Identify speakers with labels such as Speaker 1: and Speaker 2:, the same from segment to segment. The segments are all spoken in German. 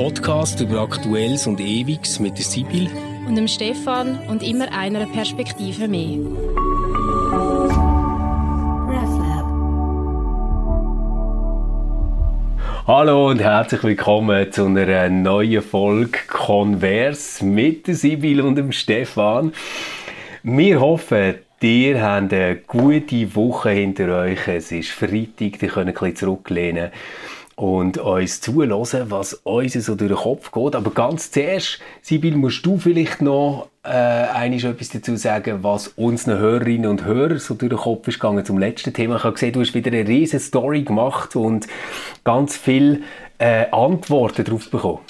Speaker 1: Podcast über Aktuelles und Ewiges mit der Sibyl
Speaker 2: und dem Stefan und immer einer Perspektive mehr.
Speaker 1: Hallo und herzlich willkommen zu einer neuen Folge Converse mit der Sibyl und dem Stefan. Wir hoffen, ihr habt eine gute Woche hinter euch. Es ist Freitag, ihr könnt ein bisschen zurücklehnen und uns zuhören, was uns so durch den Kopf geht. Aber ganz zuerst, Sibyl, musst du vielleicht noch äh, einiges etwas dazu sagen, was unseren Hörerinnen und Hörern so durch den Kopf ist gegangen zum letzten Thema. Ich habe gesehen, du hast wieder eine riesige Story gemacht und ganz viele äh, Antworten darauf bekommen.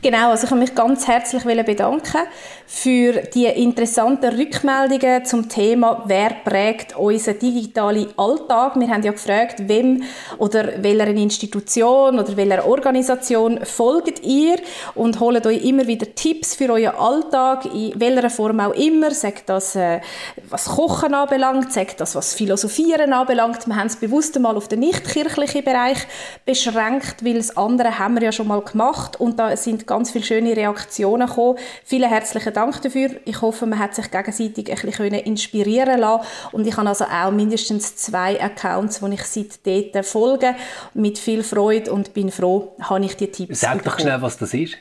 Speaker 2: Genau, also ich möchte mich ganz herzlich bedanken für die interessanten Rückmeldungen zum Thema «Wer prägt unseren digitalen Alltag?» Wir haben ja gefragt, wem oder welcher Institution oder welcher Organisation folgt ihr und holt euch immer wieder Tipps für euren Alltag, in welcher Form auch immer, sagt das, äh, was Kochen anbelangt, sagt das, was Philosophieren anbelangt. Wir haben es bewusst einmal auf den nicht-kirchlichen Bereich beschränkt, weil das andere haben wir ja schon mal gemacht und da sind ganz viele schöne Reaktionen gekommen. Vielen herzlichen Dank dafür. Ich hoffe, man hat sich gegenseitig ein bisschen inspirieren lassen und ich habe also auch mindestens zwei Accounts, die ich seitdem folge, mit viel Freude und bin froh, habe ich die Tipps
Speaker 1: Sag doch schnell, was das ist.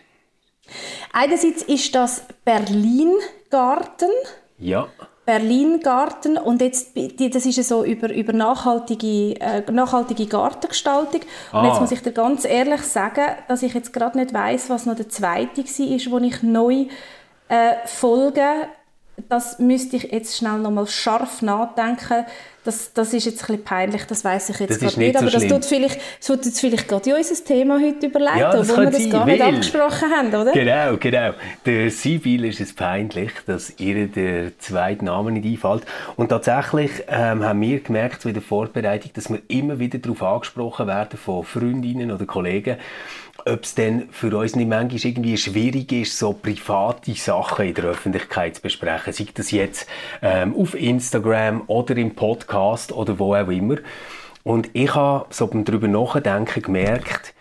Speaker 2: Einerseits ist das Berlin Garten.
Speaker 1: Ja.
Speaker 2: Berlin-Garten und jetzt, das ist so über, über nachhaltige, äh, nachhaltige Gartengestaltung. Ah. Und jetzt ah. muss ich dir ganz ehrlich sagen, dass ich jetzt gerade nicht weiß, was noch der zweite war, wo ich neu äh, folge. Das müsste ich jetzt schnell nochmal scharf nachdenken das, das ist jetzt ein bisschen peinlich, das weiß ich jetzt gerade nicht, nicht so aber das tut vielleicht, das tut jetzt vielleicht gerade in unser Thema heute überlegen, ja, wo wir das sein, gar nicht abgesprochen haben, oder?
Speaker 1: Genau, genau. Der Sibyl ist es peinlich, dass ihr der zweite Name nicht einfällt. Und tatsächlich ähm, haben wir gemerkt, in der Vorbereitung, dass wir immer wieder darauf angesprochen werden von Freundinnen oder Kollegen, ob es denn für uns nicht manchmal irgendwie schwierig ist, so private Sachen in der Öffentlichkeit zu besprechen. Sei das jetzt ähm, auf Instagram oder im Podcast oder wo auch immer. Und ich habe so beim darüber nachdenken gemerkt,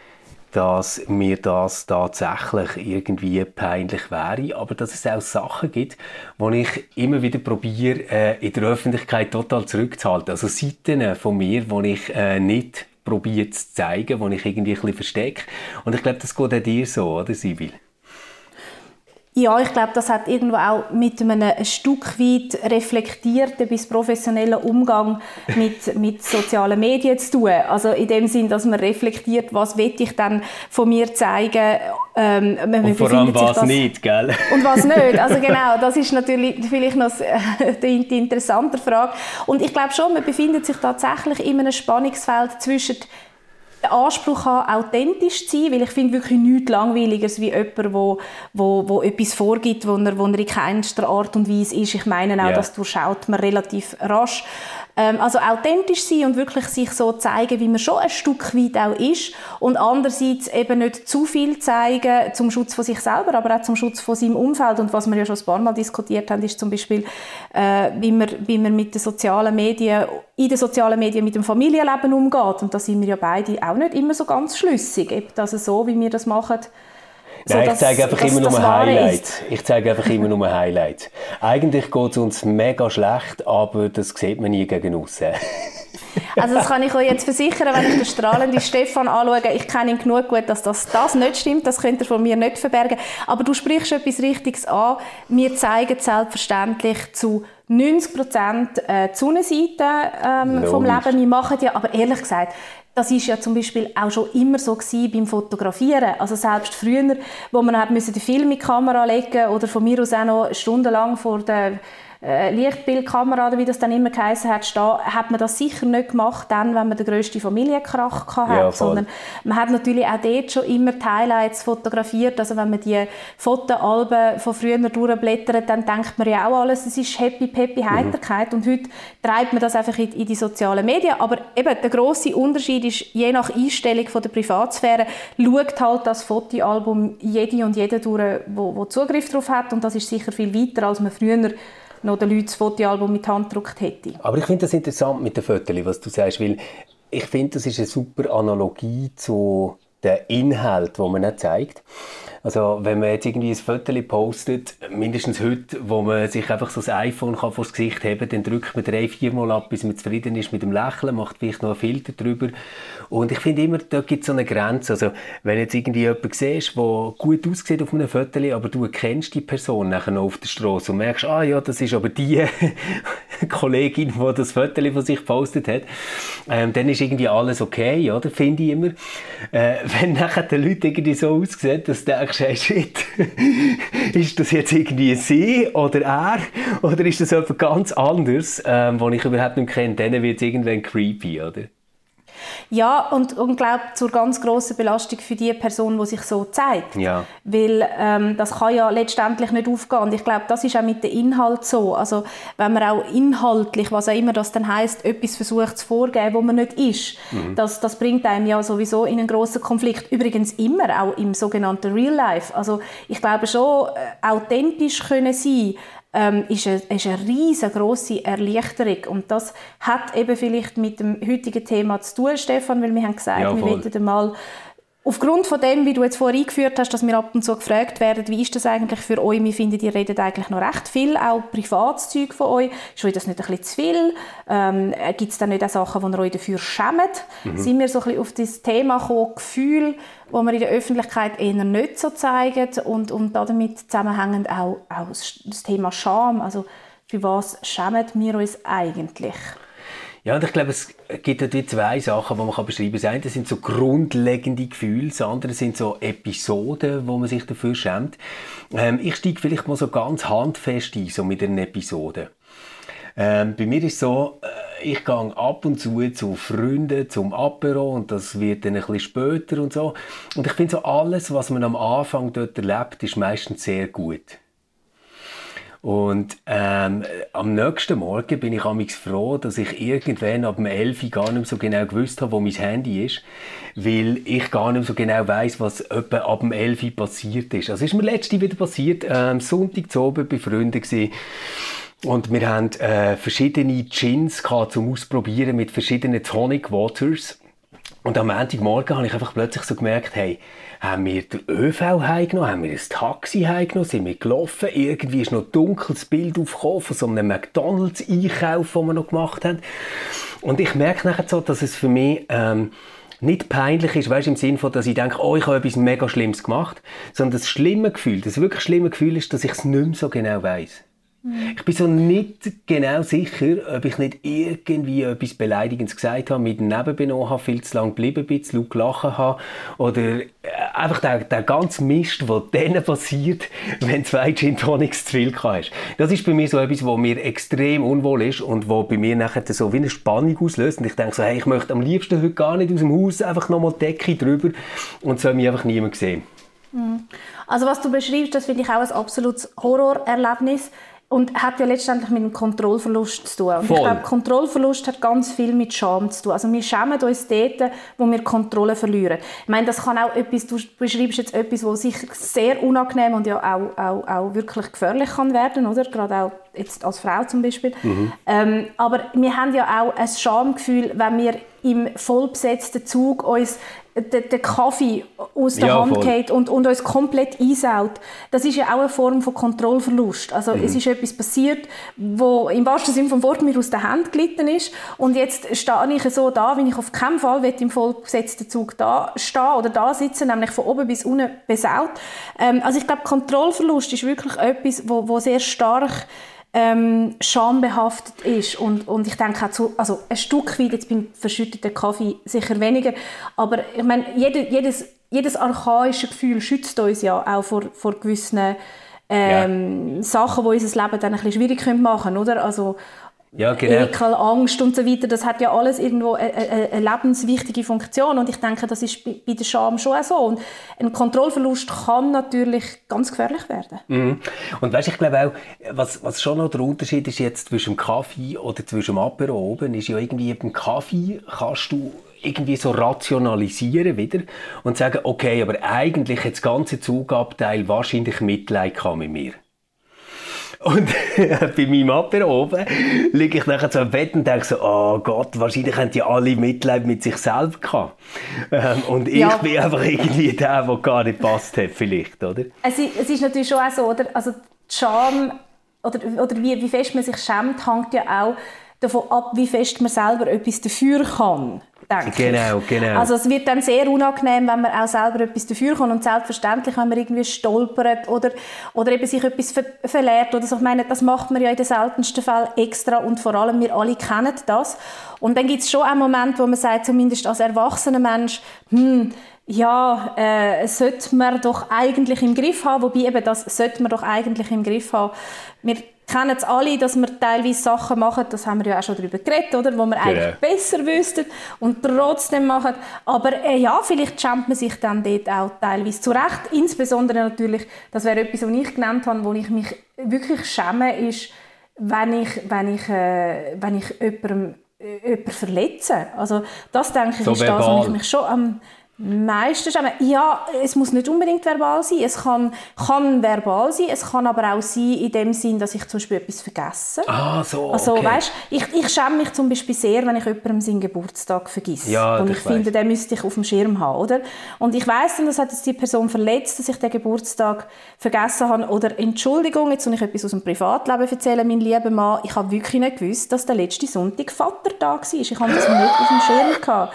Speaker 1: dass mir das tatsächlich irgendwie peinlich wäre, aber dass es auch Sachen gibt, wo ich immer wieder probiere, äh, in der Öffentlichkeit total zurückzuhalten. Also Seiten von mir, wo ich äh, nicht probiert zu zeigen, wo ich irgendwie ein bisschen verstecke. Und ich glaube, das geht auch dir so, oder Sibyl?
Speaker 2: Ja, ich glaube, das hat irgendwo auch mit einem ein Stück weit reflektierten bis professionellen Umgang mit, mit sozialen Medien zu tun. Also in dem Sinn, dass man reflektiert, was will ich dann von mir zeigen.
Speaker 1: Ähm, man und vor allem was das, nicht, gell?
Speaker 2: Und was nicht. Also genau, das ist natürlich vielleicht noch die, die interessante Frage. Und ich glaube schon, man befindet sich tatsächlich in einem Spannungsfeld zwischen den Anspruch haben, authentisch zu sein, weil ich finde wirklich nichts langweiligeres wie jemand, wo, wo, wo etwas vorgibt, wo er, wo er in keinster Art und Weise ist. Ich meine auch, yeah. das durchschaut man relativ rasch. Ähm, also authentisch sein und wirklich sich so zeigen, wie man schon ein Stück weit auch ist. Und andererseits eben nicht zu viel zeigen zum Schutz von sich selber, aber auch zum Schutz von seinem Umfeld. Und was wir ja schon ein paar Mal diskutiert haben, ist zum Beispiel, äh, wie, man, wie man mit den sozialen Medien, in den sozialen Medien mit dem Familienleben umgeht. Und da sind wir ja beide auch nicht immer so ganz schlüssig, ob das so, wie wir das machen,
Speaker 1: so, Nein, ich zeige einfach immer nur Highlights. Ich zeige einfach immer nur Highlights. Eigentlich geht es uns mega schlecht, aber das sieht man nie gegen aussen.
Speaker 2: Also das kann ich euch jetzt versichern, wenn ich den strahlenden Stefan anschaue. Ich kenne ihn genug gut, dass das, das nicht stimmt. Das könnt ihr von mir nicht verbergen. Aber du sprichst etwas Richtiges an. Wir zeigen selbstverständlich zu 90 Prozent äh, die Sonnenseite ähm, vom Leben. Wir machen ja, aber ehrlich gesagt, das ist ja zum Beispiel auch schon immer so beim Fotografieren. Also selbst früher, wo man hat den Film in die Kamera legen oder von mir aus auch noch stundenlang vor der äh, Lichtbildkamera oder wie das dann immer geheißen hat, stehen, hat man das sicher nicht gemacht, dann, wenn man den grössten Familienkrach hatte, ja, sondern man hat natürlich auch dort schon immer die Highlights fotografiert, also wenn man die Fotoalben von früher durchblättert, dann denkt man ja auch alles, es ist happy, peppy mhm. Heiterkeit mhm. und heute treibt man das einfach in, in, die sozialen Medien, aber eben der große Unterschied ist, je nach Einstellung von der Privatsphäre schaut halt das Fotoalbum jede und jede durch, wo, wo Zugriff darauf hat und das ist sicher viel weiter, als man früher noch den Leuten das Fotoalbum mit Hand gedruckt hätte.
Speaker 1: Aber ich finde das interessant mit den Fotos, was du sagst, weil ich finde, das ist eine super Analogie zu den Inhalt, den man nicht zeigt. Also wenn man jetzt irgendwie ein Foto postet, mindestens heute, wo man sich einfach so das iPhone kann das Gesicht haben dann drückt man drei, vier Mal ab, bis man zufrieden ist mit dem Lächeln, macht vielleicht noch einen Filter drüber. Und ich finde immer, da gibt es so eine Grenze. Also wenn jetzt irgendwie jemanden siehst, der gut aussieht auf einem Foto, aber du kennst die Person nachher noch auf der Straße und merkst, ah ja, das ist aber die Kollegin, die das Foto von sich gepostet hat, ähm, dann ist irgendwie alles okay, oder? Finde ich immer. Äh, wenn nachher die Leute irgendwie so aussehen, dass der denkst, hey, shit, ist das jetzt irgendwie sie oder er? Oder ist das etwas ganz anderes, ähm, was ich überhaupt nicht kenne? Dann wird es irgendwann creepy, oder?
Speaker 2: Ja, und, und glaube zur ganz grossen Belastung für die Person, die sich so zeigt.
Speaker 1: Ja.
Speaker 2: Weil ähm, das kann ja letztendlich nicht aufgehen. Und ich glaube, das ist auch mit dem Inhalt so. Also wenn man auch inhaltlich, was auch immer das dann heißt, etwas versucht zu vorgeben, wo man nicht ist, mhm. das, das bringt einem ja sowieso in einen grossen Konflikt. Übrigens immer, auch im sogenannten Real Life. Also ich glaube schon, äh, authentisch können sein, ähm, ist, eine, ist eine riesengroße Erleichterung. Und das hat eben vielleicht mit dem heutigen Thema zu tun, Stefan, weil wir haben gesagt, ja, wir wollten mal Aufgrund von dem, wie du jetzt vorher eingeführt hast, dass wir ab und zu gefragt werden, wie ist das eigentlich für euch? Wir finden, ihr redet eigentlich noch recht viel, auch Privatszeug von euch. Ist euch das nicht ein bisschen zu viel? Ähm, Gibt es da nicht auch Sachen, die ihr euch dafür schämt? Mhm. Sind wir so ein bisschen auf das Thema gekommen, Gefühl, wo wir in der Öffentlichkeit eher nicht so zeigen und, und damit zusammenhängend auch, auch das Thema Scham. Also für was schämen wir uns eigentlich?
Speaker 1: Ja, und ich glaube, es gibt dort zwei Sachen, die man beschreiben kann. Das eine sind so grundlegende Gefühle, das andere sind so Episoden, wo man sich dafür schämt. Ähm, ich steige vielleicht mal so ganz handfest ein, so mit einer Episode. Ähm, bei mir ist so, äh, ich gehe ab und zu zu Freunden zum Apero und das wird dann ein bisschen später und so. Und ich finde so alles, was man am Anfang dort erlebt, ist meistens sehr gut. Und ähm, am nächsten Morgen bin ich amigs froh, dass ich irgendwann ab dem 11 gar nicht so genau gewusst habe, wo mein Handy ist, weil ich gar nicht so genau weiß, was etwa ab dem 11 passiert ist. Also ist mir letzte wieder passiert, ähm, Sonntag zu oben bei Freunden gewesen. Und wir haben äh, verschiedene Gins gehabt, zum Ausprobieren mit verschiedenen Tonic Waters. Und am Montagmorgen habe ich einfach plötzlich so gemerkt, hey, haben wir den ÖV heimgenommen, haben wir ein Taxi heimgenommen, sind wir gelaufen, irgendwie ist noch ein dunkles Bild aufgekommen von so einem McDonalds-Einkauf, den wir noch gemacht haben. Und ich merke nachher so, dass es für mich ähm, nicht peinlich ist, weißt, im Sinne von, dass ich denke, oh, ich habe etwas mega Schlimmes gemacht, sondern das schlimme Gefühl, das wirklich schlimme Gefühl ist, dass ich es nicht mehr so genau weiß. Ich bin so nicht genau sicher, ob ich nicht irgendwie etwas Beleidigendes gesagt habe, mit Nebenbenommen habe, viel zu lange geblieben bin, zu laut gelachen habe oder äh, einfach der, der ganze Mist, der dann passiert, wenn zwei Gin Tonics zu viel hast. Das ist bei mir so etwas, was mir extrem unwohl ist und wo bei mir nachher so wie eine Spannung auslöst und ich denke so, hey, ich möchte am liebsten heute gar nicht aus dem Haus, einfach nochmal Decke drüber und soll mich einfach niemand sehen.
Speaker 2: Mhm. Also was du beschreibst, das finde ich auch ein absolutes Horrorerlebnis und hat ja letztendlich mit dem Kontrollverlust zu tun. Und Voll. ich glaube, Kontrollverlust hat ganz viel mit Scham zu tun. Also wir schämen uns dort, wo wir Kontrolle verlieren. Ich meine, das kann auch etwas, du beschreibst jetzt etwas, was sicher sehr unangenehm und ja auch, auch, auch wirklich gefährlich kann werden, oder? Gerade auch jetzt als Frau zum Beispiel. Mhm. Ähm, aber wir haben ja auch ein Schamgefühl, wenn wir im vollbesetzten Zug uns den, Kaffee aus der ja, Hand geht und, und uns komplett einsaut, das ist ja auch eine Form von Kontrollverlust. Also mhm. es ist etwas passiert, wo im wahrsten Sinne vom Wort mir aus der Hand gelitten ist und jetzt stehe ich so da, wenn ich auf keinen Fall will, im vollbesetzten Zug da stehen oder da sitzen, nämlich von oben bis unten besaut. Ähm, also ich glaube, Kontrollverlust ist wirklich etwas, wo, wo sehr stark ähm, schambehaftet ist. Und, und ich denke auch zu, also ein Stück weit jetzt beim verschütteten Kaffee sicher weniger, aber ich meine, jede, jedes, jedes archaische Gefühl schützt uns ja auch vor, vor gewissen ähm, ja. Sachen, die unser Leben dann ein bisschen schwierig machen können, oder? Also,
Speaker 1: ja, genau.
Speaker 2: Ekel, Angst und so weiter, das hat ja alles irgendwo eine, eine, eine, lebenswichtige Funktion und ich denke, das ist bei der Scham schon so und ein Kontrollverlust kann natürlich ganz gefährlich werden.
Speaker 1: Mhm. Und weißt, ich glaube auch, was, was schon noch der Unterschied ist jetzt zwischen dem Kaffee oder zwischen dem Apero oben, ist ja irgendwie beim Kaffee kannst du irgendwie so rationalisieren wieder und sagen, okay, aber eigentlich hat das ganze Zugabteil wahrscheinlich Mitleid mit mir. Und bei meinem Apero oben liege ich nachher so im Bett und denke so, oh Gott, wahrscheinlich haben die alle Mitleid mit sich selber gehabt. Ähm, und ich ja. bin einfach irgendwie der, der gar nicht passt hat, vielleicht, oder?
Speaker 2: Es ist, es ist natürlich schon auch so, oder? Also die Scham, oder, oder wie, wie fest man sich schämt, hängt ja auch davon ab, wie fest man selber etwas dafür kann denke
Speaker 1: genau, genau.
Speaker 2: Also es wird dann sehr unangenehm, wenn man auch selber etwas dafür kann und selbstverständlich, wenn man irgendwie stolpert oder, oder eben sich etwas ver verlehrt oder so. Ich meine, das macht man ja in den seltensten Fällen extra und vor allem wir alle kennen das. Und dann gibt es schon einen Moment, wo man sagt, zumindest als erwachsener Mensch, hm, ja, äh, sollte man doch eigentlich im Griff haben, wobei eben das sollte man doch eigentlich im Griff haben. Wir kennen es alle, dass wir teilweise Sachen machen, das haben wir ja auch schon darüber geredet, oder, wo wir yeah. eigentlich besser wüssten und trotzdem machen. Aber äh, ja, vielleicht schämt man sich dann dort auch teilweise zurecht. Insbesondere natürlich, das wäre etwas, was ich genannt habe, wo ich mich wirklich schäme, ist, wenn ich, wenn ich, äh, wenn ich jemandem, äh, jemanden verletze. Also das denke ich, so ist verbal. das, was ich mich schon am Meistens, ja, es muss nicht unbedingt verbal sein. Es kann, kann verbal sein, es kann aber auch sein in dem Sinn, dass ich zum Beispiel etwas vergesse.
Speaker 1: Ah, so,
Speaker 2: also,
Speaker 1: okay.
Speaker 2: weißt, ich, ich schäme mich zum Beispiel sehr, wenn ich jemandem seinen Geburtstag vergesse.
Speaker 1: Ja,
Speaker 2: und ich finde, den müsste ich auf dem Schirm haben, oder? Und ich weiss dann, das hat jetzt die Person verletzt, dass ich den Geburtstag vergessen habe. Oder Entschuldigung, jetzt soll ich etwas aus dem Privatleben erzählen, mein lieber Mann. Ich habe wirklich nicht gewusst, dass der letzte Sonntag Vatertag war. Ich habe das nicht auf dem Schirm gehabt.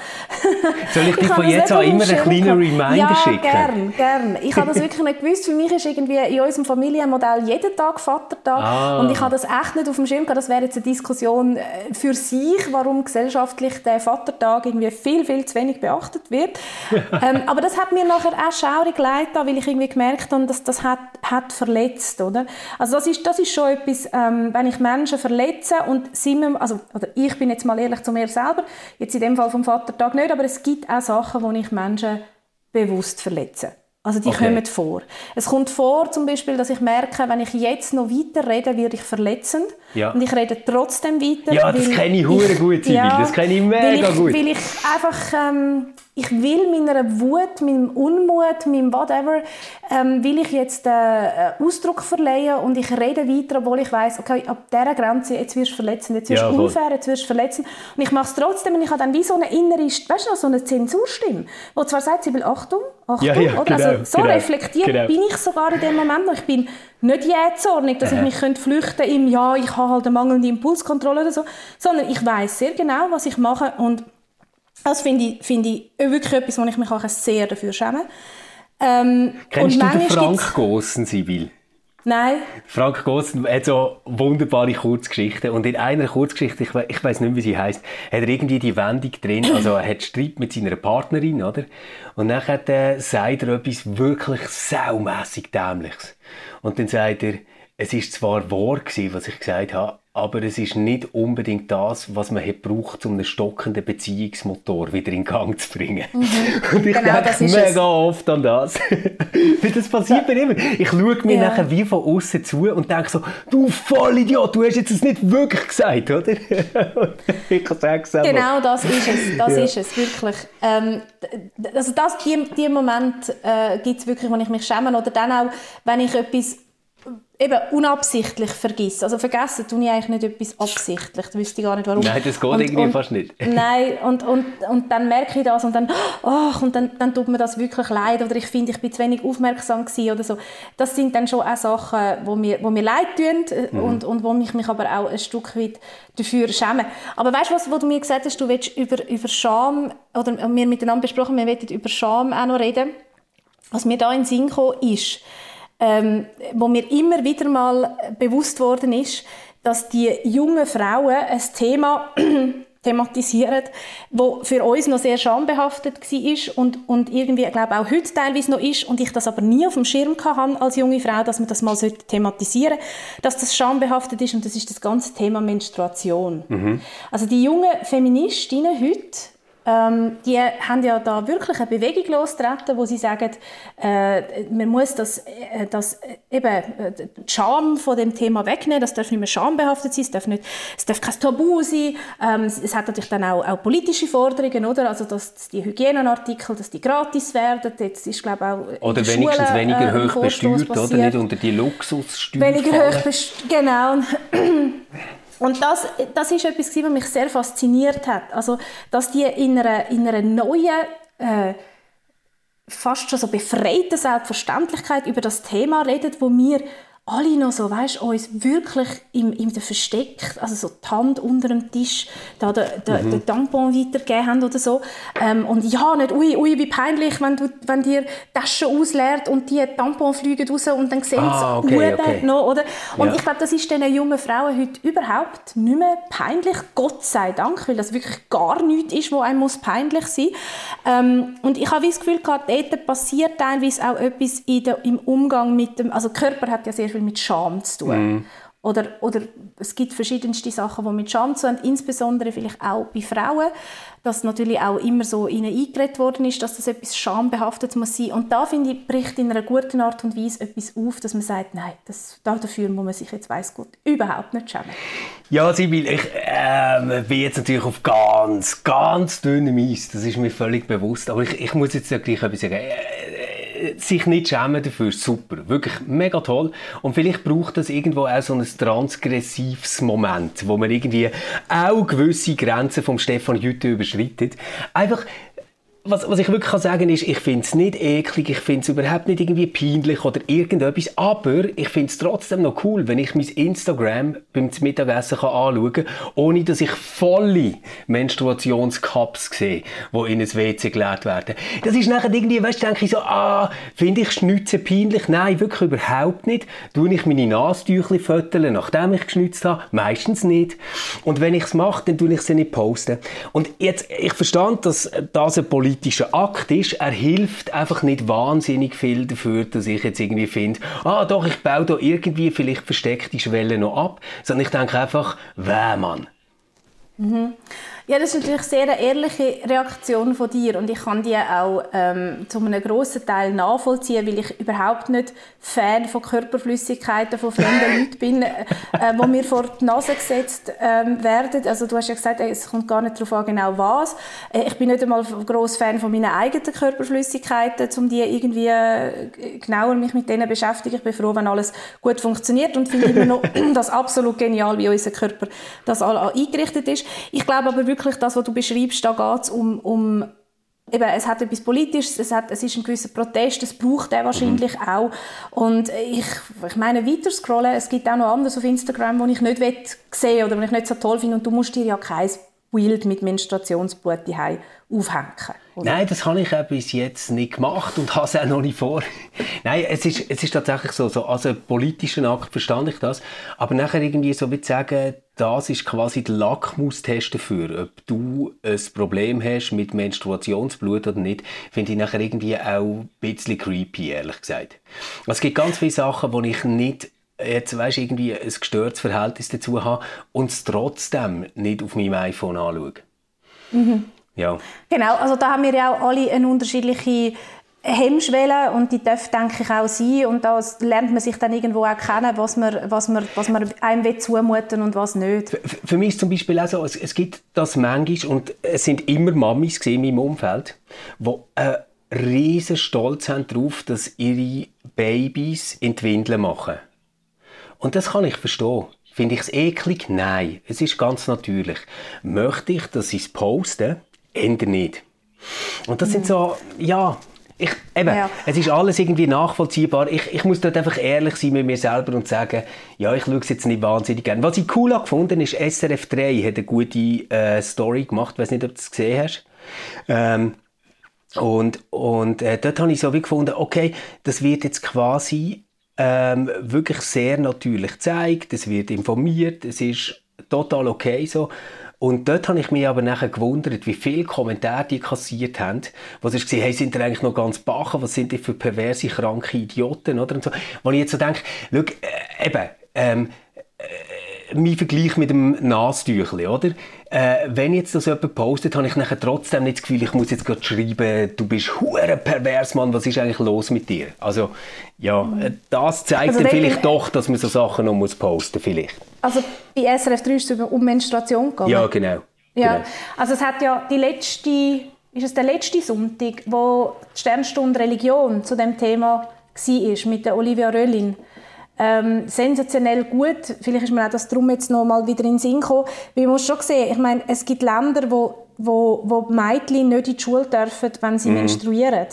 Speaker 1: Soll ich dich von jetzt an immer einen kleinen Reminder
Speaker 2: ja,
Speaker 1: schicken?
Speaker 2: Ja, gern, gern. Ich habe das wirklich nicht gewusst. Für mich ist irgendwie in unserem Familienmodell jeden Tag Vatertag. Ah. Und ich habe das echt nicht auf dem Schirm gehabt. Das wäre jetzt eine Diskussion äh, für sich, warum gesellschaftlich der Vatertag irgendwie viel, viel zu wenig beachtet wird. ähm, aber das hat mir nachher auch schaurig leid weil ich irgendwie gemerkt habe, dass das hat, hat verletzt, oder? Also das ist, das ist schon etwas, ähm, wenn ich Menschen verletze und sind wir, also, oder ich bin jetzt mal ehrlich zu mir selber, jetzt in dem Fall vom Vatertag nicht, aber es gibt auch Sachen, wo ich Menschen bewusst verletzen. Also die okay. kommen vor. Es kommt vor zum Beispiel, dass ich merke, wenn ich jetzt noch weiter rede, werde ich verletzend. Ja. Und ich rede trotzdem weiter.
Speaker 1: Ja, das kenne ich hure gut, Sibyl. Ja, das kenne ich mega
Speaker 2: weil ich,
Speaker 1: gut.
Speaker 2: Weil ich einfach, ähm, ich will meiner Wut, meinem Unmut, meinem whatever, ähm, will ich jetzt äh, Ausdruck verleihen und ich rede weiter, obwohl ich weiß, okay, ab dieser Grenze, jetzt wirst du verletzen, jetzt wirst du ja, unfair, jetzt wirst du verletzen. Und ich mache es trotzdem und ich habe dann wie so eine innere, weißt du, so eine Zensurstimme, die zwar sagt, sie will Achtung, Achtung,
Speaker 1: ja, ja,
Speaker 2: oder?
Speaker 1: Genau,
Speaker 2: also so
Speaker 1: genau,
Speaker 2: reflektiert
Speaker 1: genau.
Speaker 2: bin ich sogar in dem Moment noch. Ich bin nicht jähzornig, dass ich mich könnte flüchten im ja, ich habe halt eine mangelnde Impulskontrolle oder so, sondern ich weiß sehr genau, was ich mache und das finde ich, find ich wirklich etwas, wo ich mich auch sehr dafür schäme. Ähm,
Speaker 1: Kennst du den Frank Gossen, Sibyl?
Speaker 2: Nein.
Speaker 1: Frank Gossen hat so wunderbare Kurzgeschichten und in einer Kurzgeschichte, ich, ich weiß nicht, wie sie heißt, hat er irgendwie die Wendung drin, also er hat Streit mit seiner Partnerin, oder? Und dann hat er, sagt er etwas wirklich saumässig Dämliches. Und dann sagt er, es ist zwar wahr gewesen, was ich gesagt habe, aber es ist nicht unbedingt das, was man hat braucht, um einen stockenden Beziehungsmotor wieder in Gang zu bringen. Mhm. Und ich genau, denke mega es. oft an das. Weil das passiert ja. mir immer. Ich schaue mir ja. nachher wie von außen zu und denke so, du Vollidiot, du hast jetzt das nicht wirklich gesagt, oder? ich sage es
Speaker 2: Genau das ist es, das ja. ist es, wirklich. Ähm, also das, die, die Momente äh, gibt es wirklich, wo ich mich schäme. Oder dann auch, wenn ich etwas eben unabsichtlich vergisst. Also vergessen tue ich eigentlich nicht etwas absichtlich. Da wüsste ich gar nicht, warum.
Speaker 1: Nein, das geht und, irgendwie
Speaker 2: und,
Speaker 1: fast nicht.
Speaker 2: nein, und, und, und dann merke ich das und dann, oh, und dann, dann tut mir das wirklich leid oder ich finde, ich bin zu wenig aufmerksam gewesen oder so. Das sind dann schon auch Sachen, wo mir, wo mir leid tun mhm. und, und wo ich mich aber auch ein Stück weit dafür schäme. Aber weißt du, was, wo du mir gesagt hast, du willst über, über Scham, oder wir miteinander besprochen, wir wollen über Scham auch noch reden. Was mir da in den Sinn gekommen ist, ähm, wo mir immer wieder mal bewusst worden ist, dass die jungen Frauen ein Thema thematisieren, wo für uns noch sehr schambehaftet war und, und irgendwie, ich glaube auch heute teilweise noch ist und ich das aber nie auf dem Schirm hatte als junge Frau, dass man das mal thematisieren sollte, dass das schambehaftet ist und das ist das ganze Thema Menstruation. Mhm. Also die jungen Feministinnen heute ähm, die haben ja da wirklich eine Bewegung losgetreten, wo sie sagen, äh, man muss das, äh, das äh, eben äh, Charme von dem Thema wegnehmen, das darf nicht mehr schambehaftet sein, es darf, nicht, es darf kein Tabu sein, ähm, es hat natürlich dann auch, auch politische Forderungen, oder? Also, dass die Hygienenartikel, dass die gratis werden, jetzt ist, glaube auch
Speaker 1: Oder wenigstens Schule, weniger äh, hoch besteuert, oder? Nicht unter die Luxussteuer
Speaker 2: Weniger hoch besteuert, genau. Und das, das ist etwas, was mich sehr fasziniert hat. Also, dass die in einer, in einer neuen, äh, fast schon so befreiten Selbstverständlichkeit über das Thema reden, wo wir alle noch so, weißt, uns wirklich im, im Versteck, also so die Hand unter dem Tisch, da den, mhm. den Tampon weitergegeben haben oder so. Ähm, und ja, nicht, ui, ui, wie peinlich, wenn, du, wenn dir die Tasche ausleert und die Tampon fliegen raus und dann sehen ah, sie okay, okay. noch, oder? Und ja. ich glaube, das ist diesen jungen Frauen heute überhaupt nicht mehr peinlich, Gott sei Dank, weil das wirklich gar nichts ist, wo einem muss peinlich sein muss. Ähm, und ich habe das Gefühl, gerade dort passiert teilweise auch etwas in der, im Umgang mit dem, also Körper hat ja sehr viel mit Scham zu tun. Mm. Oder, oder es gibt verschiedenste Sachen, die mit Scham zu tun haben, insbesondere vielleicht auch bei Frauen, dass natürlich auch immer so ihnen eingeredet worden ist, dass das etwas schambehaftet muss sein. Und da, finde ich, bricht in einer guten Art und Weise etwas auf, dass man sagt, nein, das, dafür muss man sich jetzt, weiss Gott, überhaupt nicht schämen.
Speaker 1: Ja, Sibyl, ich äh, bin jetzt natürlich auf ganz, ganz dünnem Eis, das ist mir völlig bewusst, aber ich, ich muss jetzt ja gleich etwas sagen. Sich nicht schämen dafür, super. Wirklich mega toll. Und vielleicht braucht das irgendwo auch so ein transgressives Moment, wo man irgendwie auch gewisse Grenzen vom Stefan Jütte überschreitet. Einfach was, was ich wirklich kann sagen ist, ich finde es nicht eklig, ich finde es überhaupt nicht irgendwie peinlich oder irgendetwas, aber ich finde es trotzdem noch cool, wenn ich mein Instagram beim Mittagessen kann anschauen kann, ohne dass ich volle Menstruationscups sehe, die in ein WC geleert werden. Das ist nachher irgendwie, weißt du, denke ich so, ah, finde ich Schnitzen peinlich? Nein, wirklich überhaupt nicht. Tue ich meine Nastüchli föteln, nachdem ich geschnitzt habe? Meistens nicht. Und wenn ich es mache, dann tue ich sie nicht posten. Und jetzt, ich verstand, dass das eine politische politischer Akt ist. Er hilft einfach nicht wahnsinnig viel dafür, dass ich jetzt irgendwie finde, ah doch, ich baue da irgendwie vielleicht versteckte Schwellen noch ab, sondern ich denke einfach, weh, Mann.
Speaker 2: Mhm. Ja, das ist natürlich sehr eine ehrliche Reaktion von dir und ich kann die auch ähm, zu einem grossen Teil nachvollziehen, weil ich überhaupt nicht Fan von Körperflüssigkeiten von fremden Leuten bin, äh, wo mir vor die Nase gesetzt ähm, werden. Also du hast ja gesagt, es kommt gar nicht darauf an, genau was. Äh, ich bin nicht einmal groß Fan von meinen eigenen Körperflüssigkeiten, um die irgendwie äh, genauer mich mit denen beschäftigen. Ich bin froh, wenn alles gut funktioniert und finde immer noch das absolut genial, wie unser Körper das all eingerichtet ist. Ich glaube aber wirklich wirklich das, was du beschreibst, da geht es um, um eben, es hat etwas Politisches, es, hat, es ist ein gewisser Protest, es braucht er wahrscheinlich mhm. auch. Und ich, ich meine, weiter scrollen, es gibt auch noch anderes auf Instagram, wo ich nicht sehen oder wo ich nicht so toll finde und du musst dir ja kein Bild mit Menstruationsblut aufhängen.
Speaker 1: Oder? Nein, das habe ich bis jetzt nicht gemacht und habe es auch noch nicht vor. Nein, es ist, es ist tatsächlich so, so, also politischen Akt verstand ich das, aber nachher irgendwie so wie zu sagen, das ist quasi der Lackmustest dafür, ob du ein Problem hast mit Menstruationsblut oder nicht, finde ich nachher irgendwie auch ein bisschen creepy, ehrlich gesagt. Es gibt ganz viele Sachen, wo ich nicht jetzt weißt, irgendwie ein gestörtes Verhältnis dazu habe und es trotzdem nicht auf meinem iPhone anschaue. Mhm.
Speaker 2: Ja. Genau, also da haben wir ja auch alle eine unterschiedliche Hemmschwelle und die darf, denke ich, auch sein. Und da lernt man sich dann irgendwo auch kennen, was man, was man, was man einem will zumuten und was nicht.
Speaker 1: Für, für mich ist zum Beispiel auch so, es, es gibt das manchmal, und es sind immer Mamis in meinem Umfeld, die einen riesen Stolz haben darauf, dass ihre Babys in die Windeln machen. Und das kann ich verstehen. Finde ich es eklig? Nein. Es ist ganz natürlich. Möchte ich, dass sie es posten? Änder nicht. Und das sind so, ja, ich, eben, ja. es ist alles irgendwie nachvollziehbar. Ich, ich muss dort einfach ehrlich sein mit mir selber und sagen, ja, ich schaue es jetzt nicht wahnsinnig gerne. Was ich cool gefunden ist, SRF 3 hat eine gute äh, Story gemacht. Ich weiß nicht, ob du es gesehen hast. Ähm, und und äh, dort habe ich so wie gefunden, okay, das wird jetzt quasi ähm, wirklich sehr natürlich gezeigt, es wird informiert, es ist total okay so. Und dort habe ich mich aber nachher gewundert, wie viele Kommentare die kassiert haben, wo sie gesehen hey, sind die eigentlich noch ganz bachen, was sind die für perverse, kranke Idioten, oder? Und so. Wo ich jetzt so denke, schau, äh, eben, ähm, äh, mein Vergleich mit dem Nastüchli, oder? Äh, wenn jetzt das jemand postet, habe ich nachher trotzdem nicht das Gefühl, ich muss jetzt gerade schreiben, du bist hure pervers, Mann, was ist eigentlich los mit dir? Also, ja, äh, das zeigt also dann vielleicht doch, dass man so Sachen noch muss posten vielleicht.
Speaker 2: Also, bei SRF 3 ist es um Menstruation gegangen?
Speaker 1: Ja, genau.
Speaker 2: Ja, genau. also es hat ja die letzte, ist es der letzte Sonntag, wo die Sternstunde Religion zu dem Thema war, mit der Olivia Röllin ähm, sensationell gut. Vielleicht ist mir auch das darum jetzt noch mal wieder in den Sinn gekommen. Weil man muss schon sehen, ich meine, es gibt Länder, wo, wo, wo Mädchen nicht in die Schule dürfen, wenn sie mhm. menstruieren.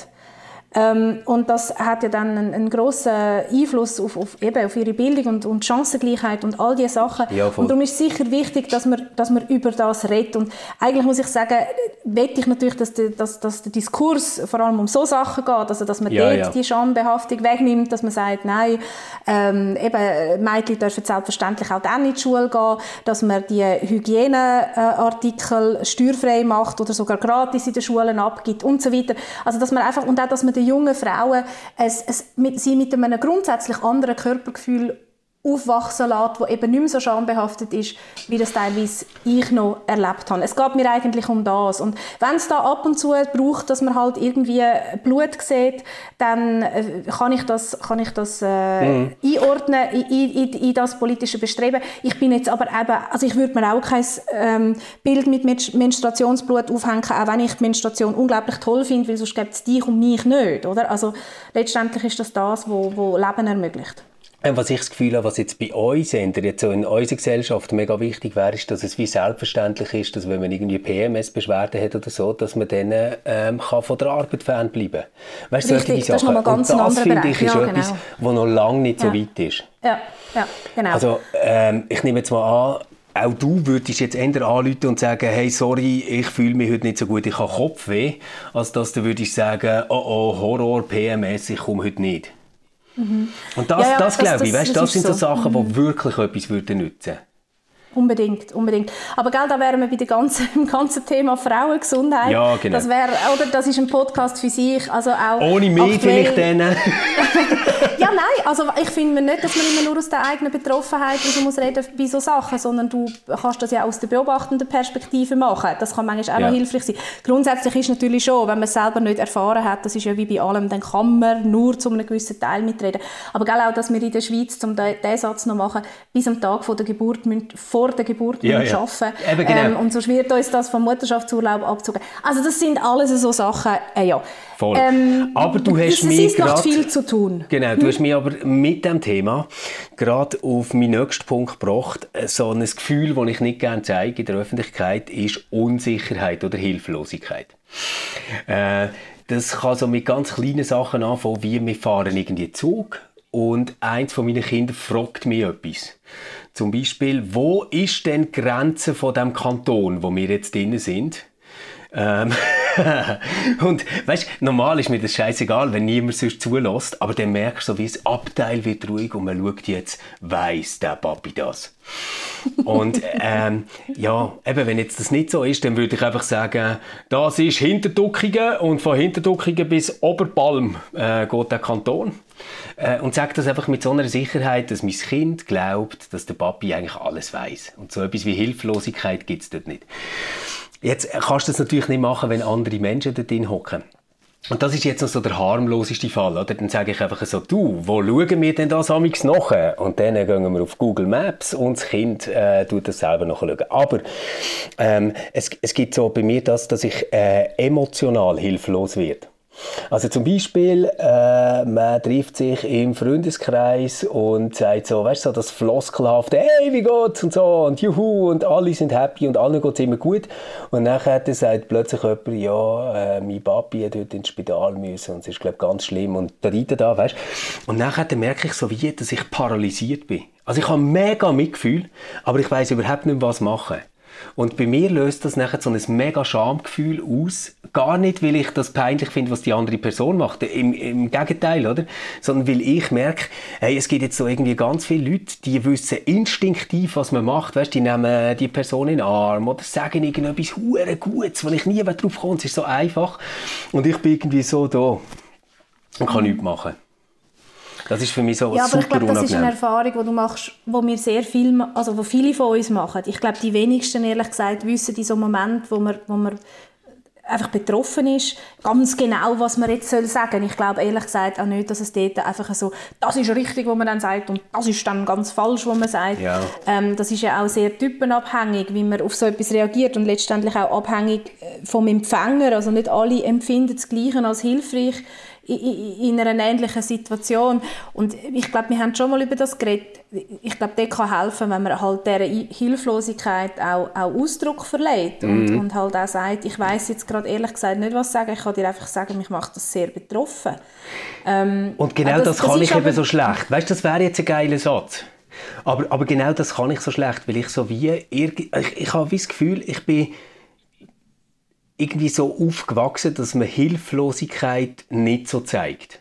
Speaker 2: Ähm, und das hat ja dann einen, einen grossen Einfluss auf, auf, eben auf ihre Bildung und, und Chancengleichheit und all diese Sachen. Ja, und darum ist es sicher wichtig, dass man, dass man über das redet. Und eigentlich muss ich sagen, wette ich natürlich, dass, der, dass, dass der Diskurs vor allem um so Sachen geht, also dass man ja, dort ja. die Schambehaftung wegnimmt, dass man sagt, nein, ähm, eben, Mädchen dürfen selbstverständlich auch dann in die Schule gehen, dass man die Hygieneartikel steuerfrei macht oder sogar gratis in den Schulen abgibt und so weiter. Also dass man einfach, und auch, dass man den jungen Frauen es, es, mit, sie mit einem grundsätzlich anderen Körpergefühl aufwachsen lässt, das eben nicht mehr so schambehaftet ist, wie das teilweise ich noch erlebt habe. Es geht mir eigentlich um das. Und wenn es da ab und zu braucht, dass man halt irgendwie Blut sieht, dann äh, kann ich das, kann ich das äh, mhm. einordnen in, in, in, das politische Bestreben. Ich bin jetzt aber eben, also ich würde mir auch kein ähm, Bild mit Menstruationsblut aufhängen, auch wenn ich die Menstruation unglaublich toll finde, weil sonst gibt es dich und mich nicht, oder? Also letztendlich ist das das, was Leben ermöglicht.
Speaker 1: Ähm, was ich das Gefühl habe, was jetzt bei uns jetzt so in unserer Gesellschaft mega wichtig wäre, ist, dass es wie selbstverständlich ist, dass wenn man irgendwie PMS-Beschwerden hat oder so, dass man dann ähm, kann von der Arbeit fernbleiben kann. Weißt
Speaker 2: du, solche das Sachen. Ist ganz Und das finde
Speaker 1: ich ist ja, etwas, genau. was noch lange nicht so weit ist.
Speaker 2: Ja, ja genau.
Speaker 1: Also ähm, ich nehme jetzt mal an, auch du würdest jetzt eher anrufen und sagen, hey, sorry, ich fühle mich heute nicht so gut, ich habe Kopfweh, als dass du würdest sagen, oh oh, Horror, PMS, ich komme heute nicht. Mhm. Und das, ja, ja, das, das glaube ich, weißt, das, das sind so, so Sachen, die mhm. wirklich etwas würden nützen
Speaker 2: Unbedingt, unbedingt. Aber gell, da wären wir bei dem ganzen, ganzen Thema Frauengesundheit.
Speaker 1: Ja, genau.
Speaker 2: Das wäre, oder das ist ein Podcast für sich, also auch
Speaker 1: Ohne mich vielleicht dann.
Speaker 2: ja, nein, also ich finde nicht, dass man immer nur aus der eigenen Betroffenheit also muss reden bei so Sachen, sondern du kannst das ja aus der beobachtenden Perspektive machen. Das kann manchmal auch ja. noch hilfreich sein. Grundsätzlich ist natürlich schon, wenn man es selber nicht erfahren hat, das ist ja wie bei allem, dann kann man nur zu einem gewissen Teil mitreden. Aber gell, auch, dass wir in der Schweiz, um diesen Satz noch machen, bis am Tag vor der Geburt müssen vor vor der Geburt ja, ja. arbeiten Eben, genau. ähm, und sonst wird uns das vom Mutterschaftsurlaub abgezogen. Also das sind alles so Sachen, äh, ja.
Speaker 1: Voll. Ähm, aber du hast mir
Speaker 2: gerade viel zu tun.
Speaker 1: Genau, du hm? hast mir aber mit dem Thema gerade auf meinen nächsten Punkt gebracht. So ein Gefühl, das ich nicht gerne zeige in der Öffentlichkeit, ist Unsicherheit oder Hilflosigkeit. Äh, das kann so mit ganz kleinen Sachen anfangen, wie wir fahren irgendwie Zug und eins von meinen Kindern fragt mich etwas. Zum Beispiel, wo ist denn die Grenze von dem Kanton, wo wir jetzt drin sind? Ähm und weißt, normal ist mir das scheißegal, wenn niemand sonst zulässt, aber dann merkst du, wie das Abteil wird ruhig und man schaut jetzt, weiß der Papi das. und ähm, ja, eben, wenn jetzt das nicht so ist, dann würde ich einfach sagen, das ist Hinterduckingen und von Hinterduckingen bis Oberpalm äh, geht der Kanton. Äh, und sage das einfach mit so einer Sicherheit, dass mein Kind glaubt, dass der Papi eigentlich alles weiß. Und so etwas wie Hilflosigkeit gibt es dort nicht. Jetzt kannst du das natürlich nicht machen, wenn andere Menschen dort drin hocken. Und das ist jetzt noch so der harmloseste Fall, oder? Dann sage ich einfach so, du, wo schauen wir denn das amigs nach? Und dann gehen wir auf Google Maps und das Kind äh, tut das selber nachschauen. Aber ähm, es, es gibt so bei mir das, dass ich äh, emotional hilflos werde. Also zum Beispiel, äh, man trifft sich im Freundeskreis und sagt so, weißt du, so das Floskelhafte, hey, wie geht's und so und juhu und alle sind happy und allen geht's immer gut. Und nachher sagt plötzlich jemand, ja, äh, mein Papi hat heute ins Spital müssen und es ist, glaube ganz schlimm und da reiten da, weißt Und nachher merke ich so wie, dass ich paralysiert bin. Also ich habe mega Mitgefühl, aber ich weiß überhaupt nicht, was machen. Und bei mir löst das nachher so ein mega Schamgefühl aus. Gar nicht, weil ich das peinlich finde, was die andere Person macht. Im, im Gegenteil, oder? Sondern weil ich merke, hey, es gibt jetzt so irgendwie ganz viele Leute, die wissen instinktiv, was man macht. Weißt, die nehmen die Person in den Arm oder sagen irgendetwas hure Gutes, wo ich nie drauf komme. Es ist so einfach. Und ich bin irgendwie so da und kann nichts machen. Das ist für mich so
Speaker 2: ja, aber
Speaker 1: super
Speaker 2: ich glaube, das ist eine
Speaker 1: unangenehm.
Speaker 2: Erfahrung, die du machst, wo wir sehr viel, also wo viele von uns machen. Ich glaube, die wenigsten, ehrlich gesagt, wissen in so einem Moment, wo man, wo man einfach betroffen ist, ganz genau, was man jetzt soll sagen. Ich glaube ehrlich gesagt auch nicht, dass es dort einfach so, das ist richtig, was man dann sagt und das ist dann ganz falsch, was man sagt.
Speaker 1: Ja.
Speaker 2: Ähm, das ist ja auch sehr typenabhängig, wie man auf so etwas reagiert und letztendlich auch abhängig äh, vom Empfänger. Also nicht alle empfinden das Gleiche als hilfreich in einer ähnlichen Situation. Und ich glaube, wir haben schon mal über das geredet. Ich glaube, das kann helfen, wenn man halt dieser Hilflosigkeit auch, auch Ausdruck verleiht und,
Speaker 1: Mhm.
Speaker 2: und halt auch sagt, ich weiß jetzt gerade ehrlich gesagt nicht, was sagen. Ich kann dir einfach sagen, mich macht das sehr betroffen. Ähm,
Speaker 1: Und genau
Speaker 2: äh,
Speaker 1: das, kann
Speaker 2: ist
Speaker 1: ich eben so schlecht. Weißt du, das wäre jetzt ein geiler Satz. Aber, aber genau das kann ich so schlecht, weil ich so wie, ich, ich habe wie das Gefühl, ich bin irgendwie so aufgewachsen, dass man Hilflosigkeit nicht so zeigt.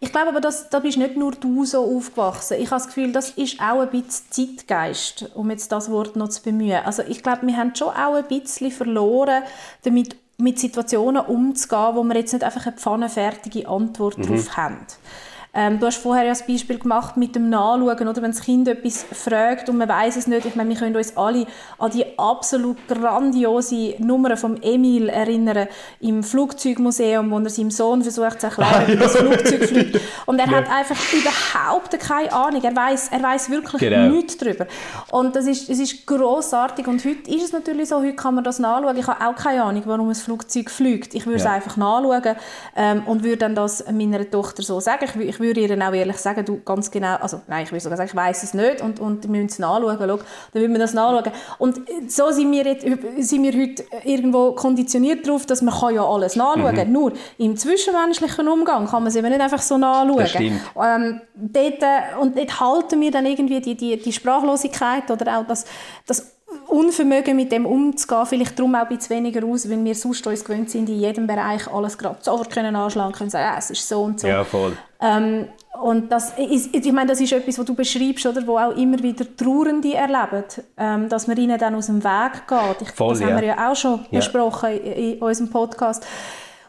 Speaker 2: Ich glaube aber, dass, da bist nicht nur du so aufgewachsen. Ich habe das Gefühl, das ist auch ein bisschen Zeitgeist, um jetzt das Wort noch zu bemühen. Also ich glaube, wir haben schon auch ein bisschen verloren, damit mit Situationen umzugehen, wo wir jetzt nicht einfach eine pfannenfertige Antwort darauf haben. Ähm, du hast vorher ja das Beispiel gemacht mit dem Nachschauen, oder wenn das Kind etwas fragt und man weiß es nicht. Ich meine, wir können uns alle an die absolut grandiose Nummer vom Emil erinnern im Flugzeugmuseum, wo er seinem Sohn versucht zu erklären, wie das Flugzeug fliegt. Und er hat einfach überhaupt keine Ahnung. Er weiß, er weiß wirklich
Speaker 1: Genau.
Speaker 2: nichts darüber. Und das ist, es ist grossartig. Und heute ist es natürlich so, heute kann man das nachschauen. Ich habe auch keine Ahnung, warum ein Flugzeug fliegt. Ich würde
Speaker 1: Ja.
Speaker 2: es einfach nachschauen ähm, und würde dann das meiner Tochter so sagen. Ich, ich würde ihr dann auch ehrlich sagen, du ganz genau, also nein, ich würde sogar sagen, ich weiß es nicht und, und wir müssen es nachschauen. Schau, dann würden wir das nachschauen. Und so sind wir, jetzt, sind wir heute irgendwo konditioniert darauf, dass man kann ja alles nachschauen kann. Nur im zwischenmenschlichen Umgang kann man es eben nicht einfach so nachschauen.
Speaker 1: Das stimmt.
Speaker 2: Ähm, dort, äh, und dort halten wir dann irgendwie die, die, die Sprachlosigkeit oder auch das, das Unvermögen mit dem umzugehen, vielleicht darum auch ein bisschen weniger aus, weil wir sonst uns gewöhnt sind, in jedem Bereich alles gerade sofort können anschlagen können, sagen, ja, es ist so und so.
Speaker 1: Ja, voll.
Speaker 2: Ähm, und das ist, ich meine, das ist etwas, was du beschreibst, oder, wo auch immer wieder Trauernde erleben, ähm, dass man ihnen dann aus dem Weg geht. Ich,
Speaker 1: Voll,
Speaker 2: das haben
Speaker 1: ja.
Speaker 2: wir ja auch schon
Speaker 1: Ja.
Speaker 2: besprochen in, in unserem Podcast.